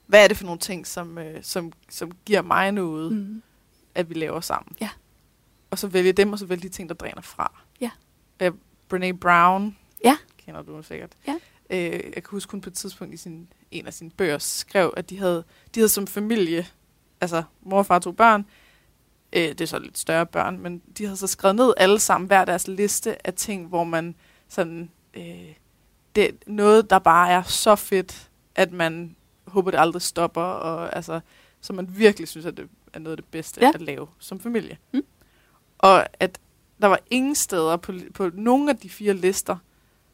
hvad er det for nogle ting, som, øh, som, som giver mig noget, mm. At vi laver sammen. Ja. Og så vælge dem, og så vælge de ting, der dræner fra. Ja. Øh, Brene Brown, Ja. kender du sikkert. Ja. Øh, jeg kan huske, hun på et tidspunkt i sin, en af sine bøger skrev, at de havde, de havde som familie, altså mor og far to børn, øh, det er så lidt større børn, men de havde så skrevet ned alle sammen hver deres liste af ting, hvor man sådan, øh, det noget, der bare er så fedt, at man håber, det aldrig stopper, og altså, så man virkelig synes, at det er noget af det bedste Ja. at lave som familie. Mm. Og at der var ingen steder på, på nogle af de fire lister,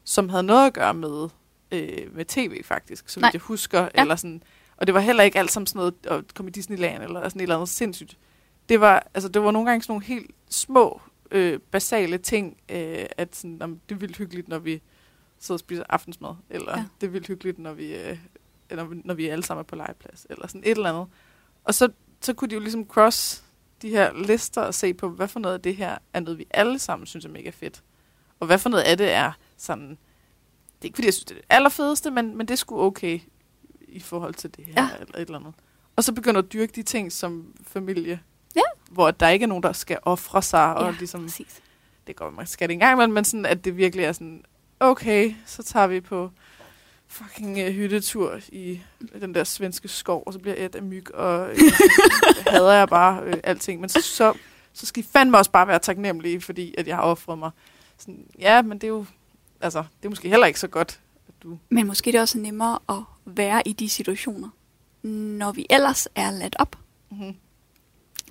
som havde noget at gøre med, øh, med tv faktisk, som jeg husker. Ja. Eller sådan, og det var heller ikke alt sammen sådan noget at komme i Disneyland eller sådan et eller andet sindssygt. Det var, altså, det var nogle gange sådan nogle helt små, øh, basale ting, øh, at sådan, jamen, det er vildt hyggeligt, når vi sidder og spiser aftensmad, eller ja. det er vildt hyggeligt, når vi, øh, eller når vi alle sammen er på legeplads, eller sådan et eller andet. Og så, så kunne de jo ligesom cross de her lister og se på, hvad for noget af det her er noget, vi alle sammen synes er mega fedt. Og hvad for noget af det er sådan, det er ikke fordi, jeg synes, det er det allerfedeste, men, men det sgu okay i forhold til det her, Ja. eller et eller andet. Og så begynder at dyrke de ting som familie, Ja. hvor der ikke er nogen, der skal ofre sig, og ja, ligesom, præcis. det går, man skal det engang imellem, men sådan, at det virkelig er sådan, okay, så tager vi på fucking uh, hyttetur i den der svenske skov, og så bliver jeg et af myg, og øh, hader jeg bare øh, alting. Men så, så, så skal I fandme også bare være taknemmelige, fordi at jeg har offret mig. Sådan, ja, men det er jo, altså, det er måske heller ikke så godt, at du... Men måske er det også nemmere at være i de situationer, når vi ellers er ladt op. Mm-hmm.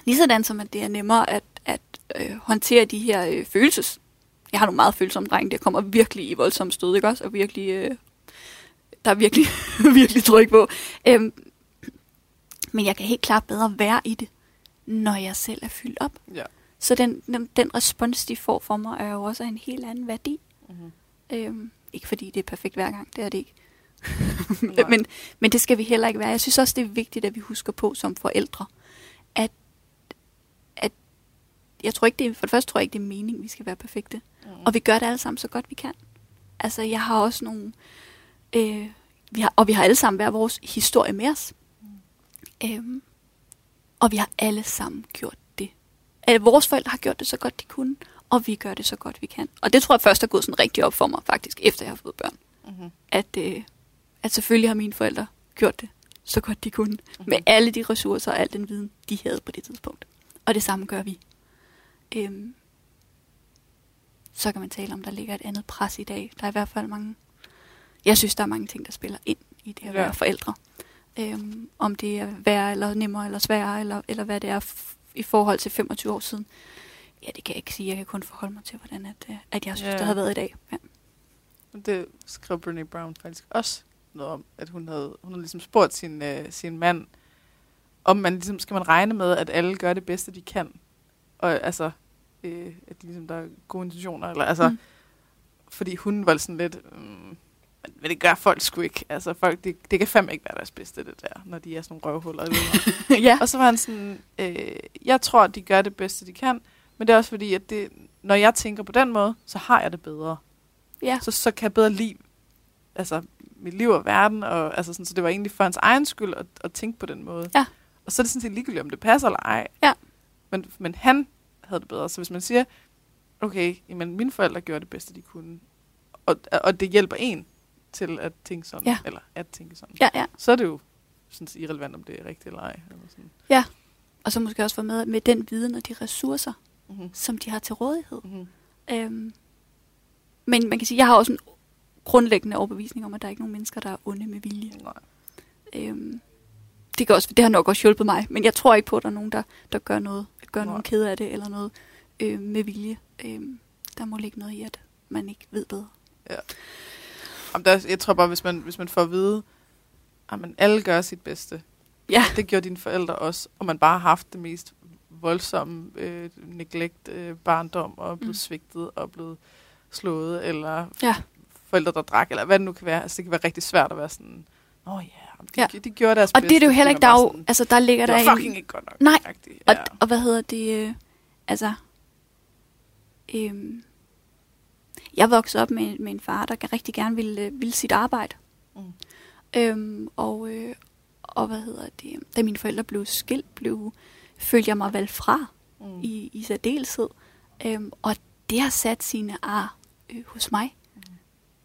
Ligesådan som at det er nemmere at, at øh, håndtere de her øh, følelses... Jeg har nogle meget følsomme drenge, det kommer virkelig i voldsomme stød, ikke også? Og virkelig, øh, der er virkelig, virkelig tryk på. Øhm, men jeg kan helt klart bedre være i det, når jeg selv er fyldt op. Ja. Så den, den, den respons, de får for mig, er jo også en helt anden værdi. Mm-hmm. Øhm, ikke fordi det er perfekt hver gang, det er det ikke. Men, men det skal vi heller ikke være. Jeg synes også, det er vigtigt, at vi husker på som forældre, at, at jeg tror ikke, det er, for det første tror jeg ikke, det er meningen, vi skal være perfekte. Mm. Og vi gør det alle sammen så godt, vi kan. Altså, jeg har også nogle... Øh, vi har, og vi har alle sammen hver vores historie med os. Øhm, og vi har alle sammen gjort det. At vores forældre har gjort det så godt, de kunne, og vi gør det så godt, vi kan. Og det tror jeg først er gået sådan rigtig op for mig, faktisk, efter jeg har fået børn. Mm-hmm. At, øh, at selvfølgelig har mine forældre gjort det så godt, de kunne. Mhm. Med alle de ressourcer og al den viden, de havde på det tidspunkt. Og det samme gør vi. Øhm, så kan man tale om, der ligger et andet pres i dag. Der er i hvert fald mange... Jeg synes, der er mange ting, der spiller ind i det at Ja. være forældre. Øhm, om det er værre, eller nemmere, eller sværere, eller, eller hvad det er f- i forhold til 25 år siden. Ja, det kan jeg ikke sige. Jeg kan kun forholde mig til, hvordan at, øh, at jeg synes, Ja. det har været i dag. Ja. Det skrev Brené Brown faktisk også noget om, at hun havde, hun havde ligesom spurgt sin, øh, sin mand, om man ligesom, skal man regne med, at alle gør det bedste, de kan. Og altså, øh, at de ligesom, der er gode intentioner. Eller, altså, Mm. Fordi hun var sådan lidt, mm, men, men det gør folk sgu ikke. Altså, folk, det, det kan fandme ikke være deres bedste, det der, når de er sådan nogle røvhuller. ja. og så var han sådan, øh, jeg tror, de gør det bedste, de kan, men det er også fordi, at det, når jeg tænker på den måde, så har jeg det bedre ja. så, så kan jeg bedre lide altså, mit liv og verden. Og, altså, sådan, så det var egentlig for hans egen skyld at, at tænke på den måde. Ja. Og så er det sådan set ligegyldigt, om det passer eller ej. Ja. Men, men han havde det bedre. Så hvis man siger, okay, jamen, mine forældre gjorde det bedste, de kunne, og, og det hjælper en til at tænke sådan, Ja. eller at tænke sådan, ja, ja. så er det jo sådan irrelevant, om det er rigtigt eller ej. Eller sådan. Og så måske også få med, med den viden og de ressourcer, Mm-hmm. som de har til rådighed. Mm-hmm. Øhm, men man kan sige, jeg har også en grundlæggende overbevisning om, at der er ikke nogen mennesker, der er onde med vilje. Nej. Øhm, det, kan også, det har nok også hjulpet mig, men jeg tror ikke på, at der er nogen, der, der gør noget, gør Nej. nogen ked af det, eller noget øh, med vilje. Øhm, der må ligge noget i, at man ikke ved bedre. Om der, jeg tror bare, hvis man, hvis man får at vide, at man alle gør sit bedste, Ja. Det gjorde dine forældre også. Og man bare har haft det mest voldsomme øh, neglect øh, barndom, og blevet Mm. svigtet, og blevet slået, eller Ja. forældre, der drak, eller hvad det nu kan være. Altså, det kan være rigtig svært at være sådan, åh oh, ja, de, Ja. ja. de gjorde deres Og det er det jo bedste." heller ikke, der er jo, altså der ligger det der en, fucking ikke godt nok. Nej, agtigt. Og, Ja. og hvad hedder det? Øh, altså, øhm, jeg voksede op med, med en far, der rigtig gerne ville, øh, ville sit arbejde. Mm. Øhm, og, øh, og hvad hedder det? Da mine forældre blev skilt, blev, følte jeg mig valgt fra Mm. i, i særdeleshed. Øhm, og det har sat sine ar øh, hos mig.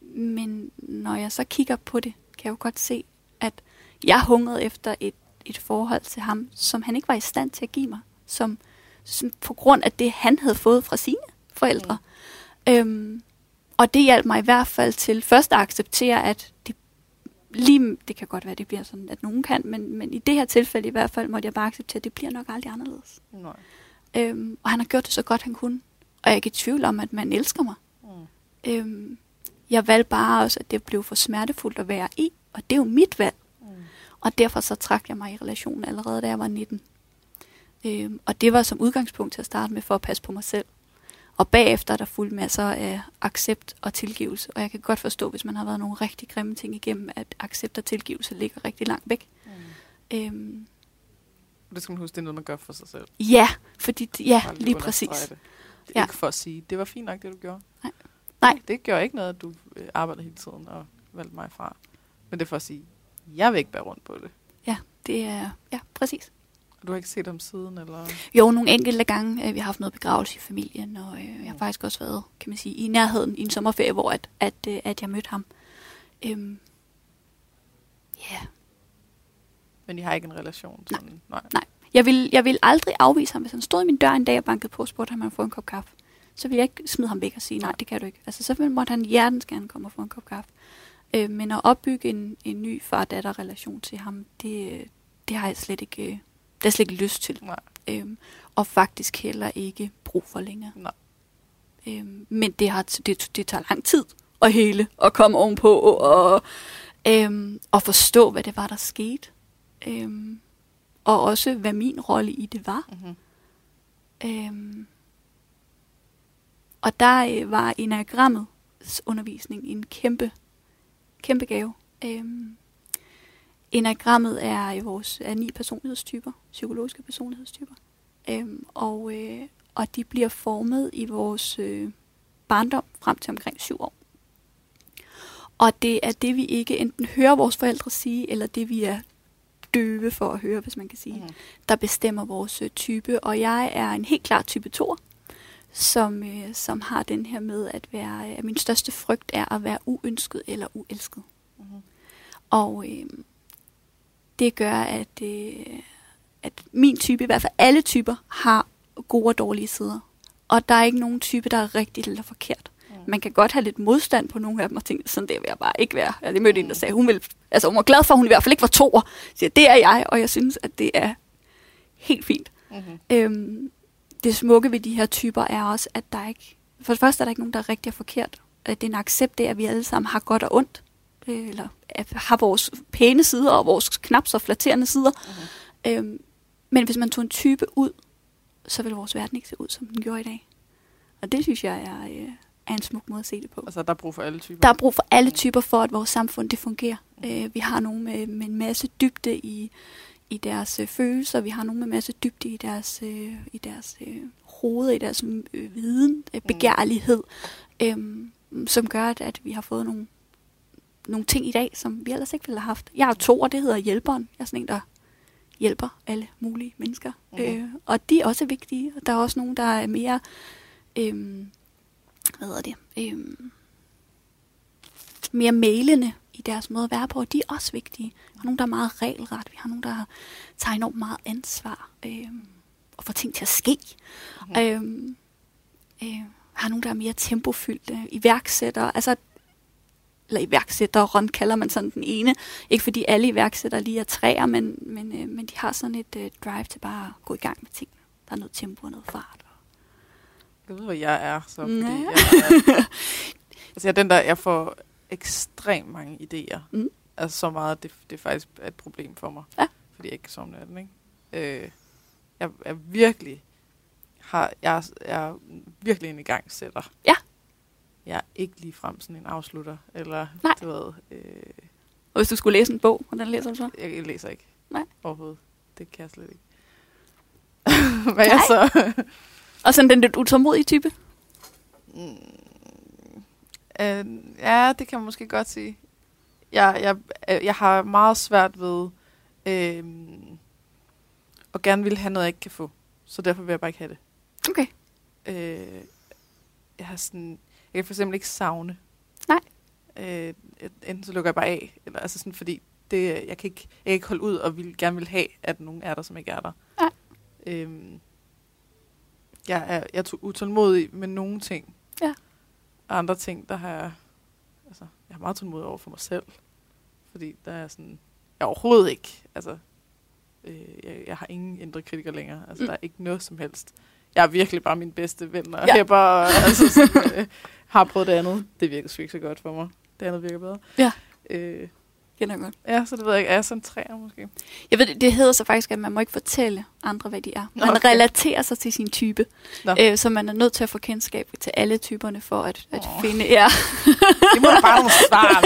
Mm. Men når jeg så kigger på det, kan jeg jo godt se, at jeg hungrede efter et, et forhold til ham, som han ikke var i stand til at give mig. Som, som på grund af det, han havde fået fra sine forældre. Mm. Øhm, og det hjalp mig i hvert fald til først at acceptere, at det lige, det kan godt være, det bliver sådan, at nogen kan, men, men i det her tilfælde i hvert fald, måtte jeg bare acceptere, at det bliver nok aldrig anderledes. Nej. Øhm, og han har gjort det så godt, han kunne. Og jeg er ikke i tvivl om, at man elsker mig. Mm. Øhm, jeg valgte bare også, at det blev for smertefuldt at være i, og det er jo mit valg. Mm. Og derfor så trak jeg mig i relationen allerede, da jeg var 19. Øhm, og det var som udgangspunkt til at starte med for at passe på mig selv. Og bagefter er der fuldt masser af accept og tilgivelse. Og jeg kan godt forstå, hvis man har været nogle rigtig grimme ting igennem, at accept og tilgivelse ligger rigtig langt væk. Mm. Øhm, Det skal man huske, det er noget, man gør for sig selv. ja, fordi, ja, lige understrege præcis. Det. Det Ja. ikke for at sige, det var fint nok, det du gjorde. Nej. Nej. Det gør ikke noget, at du øh, arbejder hele tiden og valgte mig fra. Men det er for at sige, jeg vil ikke bære rundt på det. Ja, det er, ja, præcis. Du har ikke set ham siden, eller? Jo, nogle enkelte gange. Øh, vi har haft noget begravelse i familien, og øh, jeg har faktisk også været, kan man sige, i nærheden i en sommerferie, hvor at, at, øh, at jeg mødte ham. Øhm, ja, Men I har ikke en relation? Sådan. Nej. nej. Jeg vil, jeg vil aldrig afvise ham, hvis han stod i min dør en dag og bankede på og spurgte, om han få en kop kaffe. Så vil jeg ikke smide ham væk og sige, nej, det kan du ikke. Altså, så måtte han hjertens gerne komme og få en kop kaffe. Øh, men at opbygge en, en ny far-datter-relation til ham, det, det har jeg slet ikke, det har slet ikke lyst til. Nej. Øhm, og faktisk heller ikke brug for længere. Nej. Øhm, men det, har, det, det tager lang tid at hele og komme ovenpå og, øhm, og forstå, hvad det var, der skete. Øhm, og også, hvad min rolle i det var. Mm-hmm. Øhm, og der øh, var enagrammets undervisning en kæmpe, kæmpe gave. Øhm, enagrammet er i vores er ni personlighedstyper, psykologiske personlighedstyper. Øhm, og, øh, og de bliver formet i vores øh, barndom frem til omkring syv år. Og det er det, vi ikke enten hører vores forældre sige, eller det, vi er døve for at høre, hvis man kan sige, Mm. der bestemmer vores øh, type. Og jeg er en helt klar type 2, som, øh, som har den her med at være, at min største frygt er at være uønsket eller uelsket. Mm-hmm. Og øh, det gør, at, øh, at min type, i hvert fald alle typer, har gode og dårlige sider. Og der er ikke nogen type, der er rigtigt eller forkert. Mm. Man kan godt have lidt modstand på nogle af dem, og tænke, sådan det vil jeg bare ikke være. Jeg mødte en, der sagde, hun, vil, altså, hun var glad for, at hun i hvert fald ikke var toer. Så siger, det er jeg, og jeg synes, at det er helt fint. Mm-hmm. Øhm, det smukke ved de her typer er også, at der ikke, for det første er der ikke nogen, der er rigtig og forkert. At det er en accept af, at vi alle sammen har godt og ondt. Øh, eller har vores pæne sider og vores knap så flatterende sider. Mm-hmm. Øhm, men hvis man tog en type ud, så ville vores verden ikke se ud, som den gjorde i dag. Og det synes jeg er, øh, er en smuk måde at se det på. Altså, der er brug for alle typer. Der er brug for alle typer for, at vores samfund det fungerer. Øh, vi har nogen med, med en masse dybde i, i deres øh, følelser. Vi har nogen med en masse dybde i deres, øh, i deres øh, hoved, i deres øh, viden, øh, begærlighed, øh, som gør, at, at vi har fået nogle, nogle ting i dag, som vi ellers ikke ville have haft. Jeg er to, og det hedder hjælperen. Jeg er sådan en, der hjælper alle mulige mennesker. Mhm. Øh, og de er også vigtige. Og der er også nogen, der er mere... Øh, hvad hedder det? Øh, mere mailende i deres måde at være på, og de er også vigtige. Vi har nogen, der er meget regelret. Vi har nogen, der tager enormt meget ansvar øh, og får ting til at ske. Mm. Øh, øh, har nogen, der er mere tempofyldte, iværksættere. Altså, eller iværksættere, kalder man sådan den ene. Ikke fordi alle iværksættere lige er træer, men, men, øh, men de har sådan et øh, drive til bare at gå i gang med ting. Der er noget tempo og noget fart. Jeg ved, hvad jeg er, så fordi Ja. jeg er, altså, jeg er den der, jeg får ekstremt mange idéer. Mm. Altså så meget, det, det er faktisk er et problem for mig. Ja. fordi jeg ikke kan sove natten, ikke? Øh, jeg er virkelig, har, jeg, er- jeg er virkelig en i gang sætter. Ja. Jeg er ikke lige frem sådan en afslutter, eller Nej. du ved, øh, Og hvis du skulle læse en bog, hvordan læser du så? jeg, jeg læser ikke Nej. overhovedet. Det kan jeg slet ikke. Hvad jeg så? Og sådan den lidt utålmodige type? Mm, øh, ja, det kan man måske godt sige. Jeg, jeg, øh, jeg har meget svært ved øh, at gerne vil have noget, jeg ikke kan få. Så derfor vil jeg bare ikke have det. Okay. Øh, jeg har sådan, jeg kan for eksempel ikke savne. Nej. Øh, enten så lukker jeg bare af, eller altså sådan, fordi det, jeg, kan ikke, jeg kan ikke holde ud og vil, gerne vil have, at nogen er der, som ikke er der. Nej. Øhm, jeg er, jeg er utålmodig med nogle ting. Ja. Og andre ting, der har jeg, altså, jeg er meget tålmodig over for mig selv. Fordi der er sådan, jeg er overhovedet ikke, altså, øh, jeg, jeg har ingen indre kritiker længere. Altså, Mm. der er ikke noget som helst. Jeg er virkelig bare min bedste ven, og Ja. jeg bare, altså, sådan, øh, har prøvet det andet. Det virker sgu ikke så godt for mig. Det andet virker bedre. Ja. Øh, Kender godt. ja, så det ved jeg ikke. Er jeg sådan træer måske? Jeg ved, det- hedder så faktisk, at man må ikke fortælle andre, hvad de er. Man Okay. relaterer sig til sin type. Nå. Øh, så man er nødt til at få kendskab til alle typerne for at, at Åh. finde ja, Det må da bare nogle svar,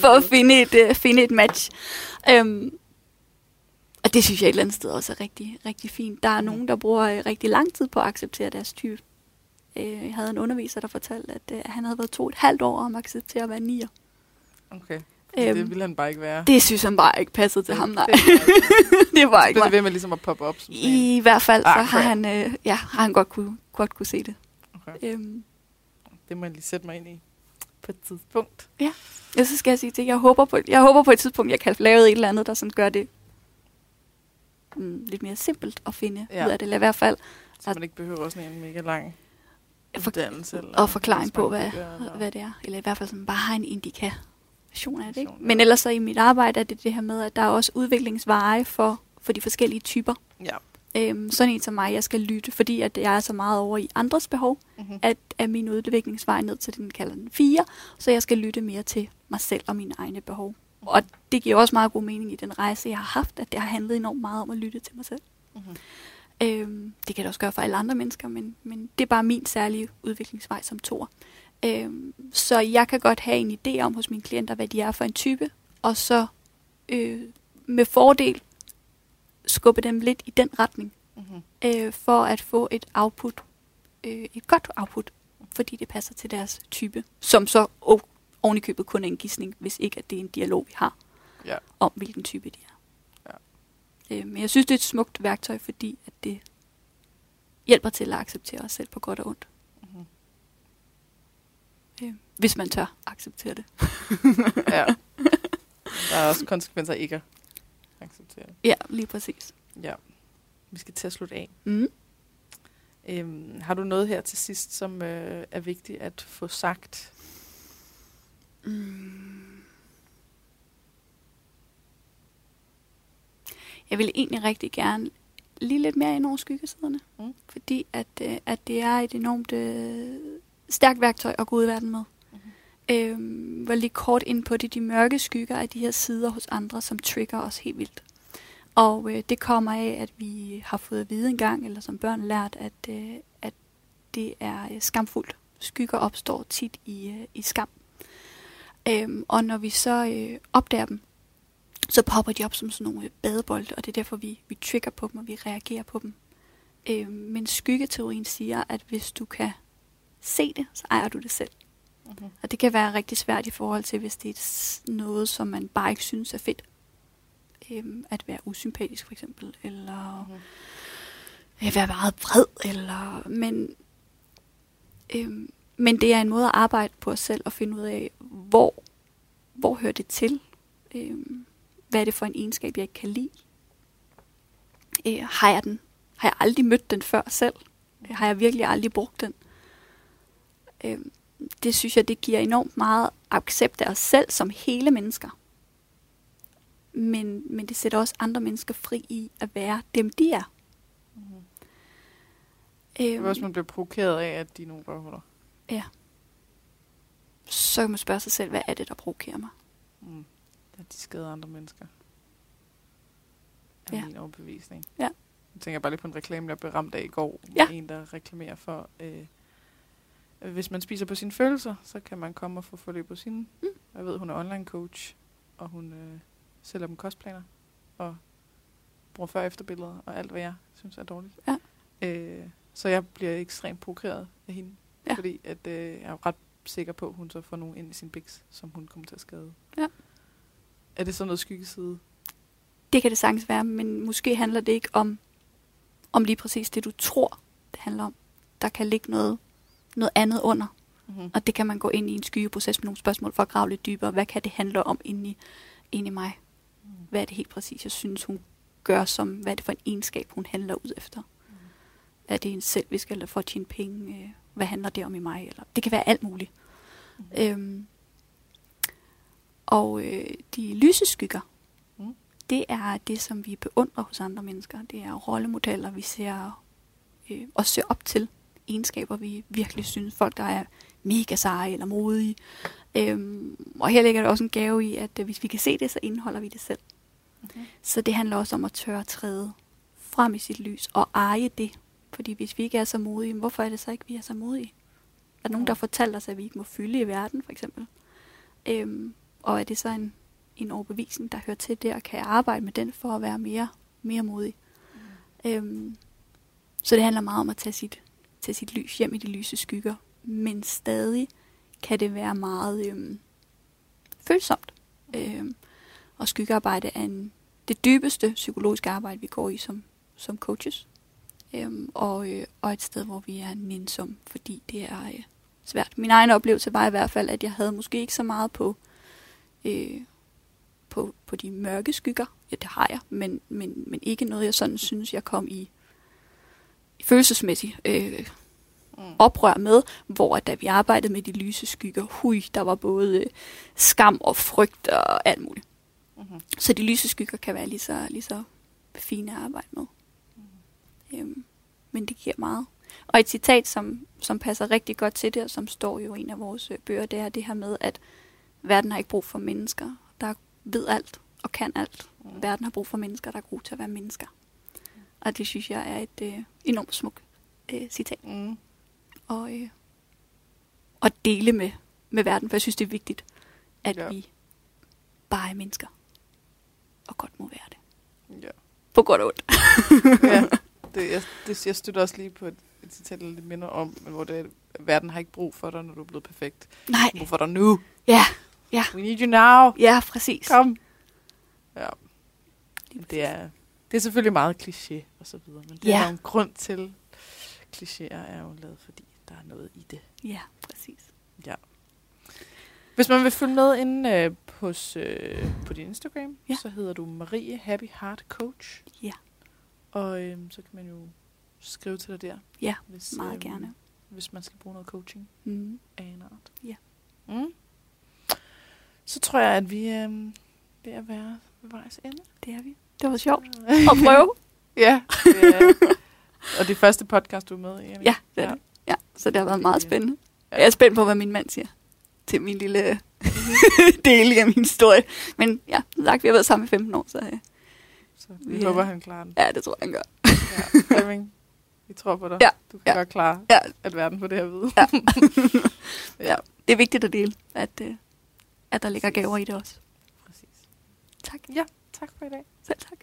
for at finde et, uh, finde et match. Um, og det synes jeg et eller andet sted også er rigtig, rigtig fint. Der er Mhm. nogen, der bruger øh, rigtig lang tid på at acceptere deres type. Øh, jeg havde en underviser, der fortalte, at øh, han havde været to et halvt år om at acceptere at være nier. Okay. Øhm, det ville han bare ikke være. Det synes han bare ikke passede til ham, nej. Det, det, det var så ikke mig. det ved med ligesom at poppe op. Sådan en. I hvert fald så Ah, har crap. han, øh, ja, har han godt kunne, godt kunne se det. Okay. Øhm, Det må jeg lige sætte mig ind i på et tidspunkt. ja, så skal jeg sige til, jeg håber på, jeg håber på et tidspunkt, jeg kan lave et eller andet, der sådan gør det mm, lidt mere simpelt at finde Ja. ud af det. Eller i hvert fald Så At- man ikke behøver sådan en mega lang for, uddannelse. Eller og forklaring på, hvad, eller- hvad det er. Eller i hvert fald sådan bare have en indikation af det. Ikke? Men ellers så i mit arbejde er det det her med, at der er også udviklingsveje for, for de forskellige typer. Ja. Øhm, sådan en som mig, jeg skal lytte, fordi at jeg er så meget over i andres behov, Mm-hmm. at er min udviklingsvej ned til den kalder den 4, så jeg skal lytte mere til mig selv og mine egne behov. Og det giver også meget god mening i den rejse, jeg har haft, at det har handlet enormt meget om at lytte til mig selv. Mm-hmm. Øhm, det kan det også gøre for alle andre mennesker, men, men det er bare min særlige udviklingsvej som tor. Øhm, så jeg kan godt have en idé om hos mine klienter, hvad de er for en type, og så øh, med fordel skubbe dem lidt i den retning, Mm-hmm. øh, for at få et output, øh, et godt output, fordi det passer til deres type, som så o- oven i købet kun er en gissning, hvis ikke at det er en dialog, vi har Ja. om, hvilken type de er. Øh, men jeg synes, det er et smukt værktøj, fordi at det hjælper til at acceptere os selv på godt og ondt. Mm-hmm. Øh, hvis man tør acceptere det. ja. Der er også konsekvenser ikke at acceptere det. Ja, lige præcis. Ja. Vi skal til at slutte af. Mm. Øhm, har du noget her til sidst, som øh, er vigtigt at få sagt? Mm. Jeg vil egentlig rigtig gerne lige lidt mere ind over skyggesiderne. Mm. Fordi at, øh, at det er et enormt øh, stærkt værktøj at gå ud i verden med. Mhm. Øhm, var lige kort ind på det. De mørke skygger er de her sider hos andre, som trigger os helt vildt. Og øh, det kommer af, at vi har fået at vide engang, eller som børn lært, at, øh, at det er øh, skamfuldt. Skygger opstår tit i, øh, i skam. Øhm, og når vi så øh, opdager dem, så popper de op som sådan nogle badebolde, og det er derfor, vi, vi trigger på dem, og vi reagerer på dem. Øhm, men skyggeteorien siger, at hvis du kan se det, så ejer du det selv. Mm-hmm. Og det kan være rigtig svært i forhold til, hvis det er noget, som man bare ikke synes er fedt. Øhm, at være usympatisk for eksempel, eller Mm-hmm. at være meget vred, eller... Men, øhm, men det er en måde at arbejde på os selv og finde ud af, hvor, hvor hører det til? Øhm, hvad er det for en egenskab, jeg ikke kan lide? Øh, har jeg den? Har jeg aldrig mødt den før selv? Øh, Har jeg virkelig aldrig brugt den? Øhm, det synes jeg, det giver enormt meget accept af os selv som hele mennesker. Men, men det sætter også andre mennesker fri i at være dem, de er. Mm-hmm. Øhm, Hvis man bliver provokeret af, at de er nogle røvhuller. Ja. Så kan man spørge sig selv, hvad er det, der provokerer mig? Mm. At de skader andre mennesker. er Ja. min overbevisning. Ja. Jeg tænker bare lige på en reklame, jeg blev ramt af i går. Ja. En, der reklamerer for, øh, hvis man spiser på sine følelser, så kan man komme og få forløb på sine. Mm. Jeg ved, hun er online coach, og hun øh, sælger dem kostplaner, og bruger før- og efterbilleder, og alt, hvad jeg synes er dårligt. Ja. Øh, så jeg bliver ekstremt provokeret af hende, Ja. fordi at, øh, jeg er ret sikker på, at hun så får nogen ind i sin biks, som hun kommer til at skade. Ja. Er det sådan noget skyggeside? Det kan det sagtens være, men måske handler det ikke om, om lige præcis det, du tror, det handler om. Der kan ligge noget, noget andet under, Mm-hmm. og det kan man gå ind i en skyggeproces med nogle spørgsmål for at grave lidt dybere. Hvad kan det handle om inde i, inde i mig? Hvad er det helt præcis, jeg synes, hun gør som, hvad er det for en egenskab, hun handler ud efter? Mm. Er det en selvisk, eller for at tjene penge? Øh, Hvad handler det om i mig? Eller, det kan være alt muligt. Mm. Øhm, og øh, de lyse skygger, Mm. det er det, som vi beundrer hos andre mennesker. Det er rollemodeller, vi ser øh, og ser op til. Egenskaber, vi virkelig synes, folk, der er mega seje eller modige. Øhm, og her ligger der også en gave i, at øh, hvis vi kan se det, så indeholder vi det selv. Mhm. Så det handler også om at tørre at træde frem i sit lys og eje det. Fordi hvis vi ikke er så modige, hvorfor er det så ikke, vi er så modige? Er der nogen, der fortæller os, at vi ikke må fylde i verden, for eksempel? Øhm, og er det så en, en overbevisning, der hører til det, og kan jeg arbejde med den for at være mere, mere modig? Øhm, så det handler meget om at tage sit, tage sit lys hjem i de lyse skygger. Men stadig kan det være meget øhm, følsomt. Øhm, og skyggearbejde er en, det dybeste psykologiske arbejde, vi går i som, som coaches. Øhm, og, øh, og et sted, hvor vi er nænsom, fordi det er øh, svært. Min egen oplevelse var i hvert fald, at jeg havde måske ikke så meget på, øh, på, på de mørke skygger. Ja, det har jeg, men, men, men ikke noget, jeg sådan synes, jeg kom i, i følelsesmæssigt øh, Mm. oprør med, hvor at da vi arbejdede med de lyse skygger, hui, der var både øh, skam og frygt og alt muligt. Mm-hmm. Så de lyse skygger kan være lige så, lige så fine at arbejde med. Øhm, men det giver meget. Og et citat, som, som passer rigtig godt til det, og som står jo i en af vores øh, bøger, det er det her med, at verden har ikke brug for mennesker, der ved alt og kan alt. Mm. Verden har brug for mennesker, der er gode til at være mennesker. Og det synes jeg er et øh, enormt smukt øh, citat. Mm. Og, øh, og dele med, med verden, for jeg synes, det er vigtigt, at Ja. vi bare er mennesker. Og godt må være det. Ja. På godt og ondt. ja. Det, jeg, det, jeg støtter også lige på et, et citat, der lidt minder om, hvor det er, at verden har ikke brug for dig, når du er blevet perfekt. Nej, for dig nu. ja, We need you now. ja, præcis. Kom. Ja. Det er, det er selvfølgelig meget kliché og så videre, men det Ja. er der en grund til. Klichéer er jo lavet, fordi der er noget i det. Ja, præcis. Hvis man vil følge med inde øh, hos, øh, på din Instagram, Ja. så hedder du Marie Happy Heart Coach. Ja. Og øh, så kan man jo skrive til dig der. Ja, hvis, meget øh, gerne. Hvis man skal bruge noget coaching Mm. af en art. Ja. Mm. Så tror jeg, at vi øh, ved at være ved vejs ende. Det er vi. Det var sjovt at prøve. ja. Det og det første podcast, du er med i. Ja, det er Ja. det. Ja, så det har været meget spændende. Ja. Jeg er spændt på, hvad min mand siger til min lille del af min historie. Men ja, som sagt, vi har været sammen i 15 år, så øh, Så vi Ja. håber, han klarer den. ja, det tror jeg, han gør. Ja. Flemming, vi tror på dig. Ja. Du kan Ja. godt klare, Ja. at verden på det her vide. Ja. ja. Det er vigtigt at dele, at, øh, at der ligger gaver i det også. Præcis. Tak. Ja, tak for i dag. Selv tak.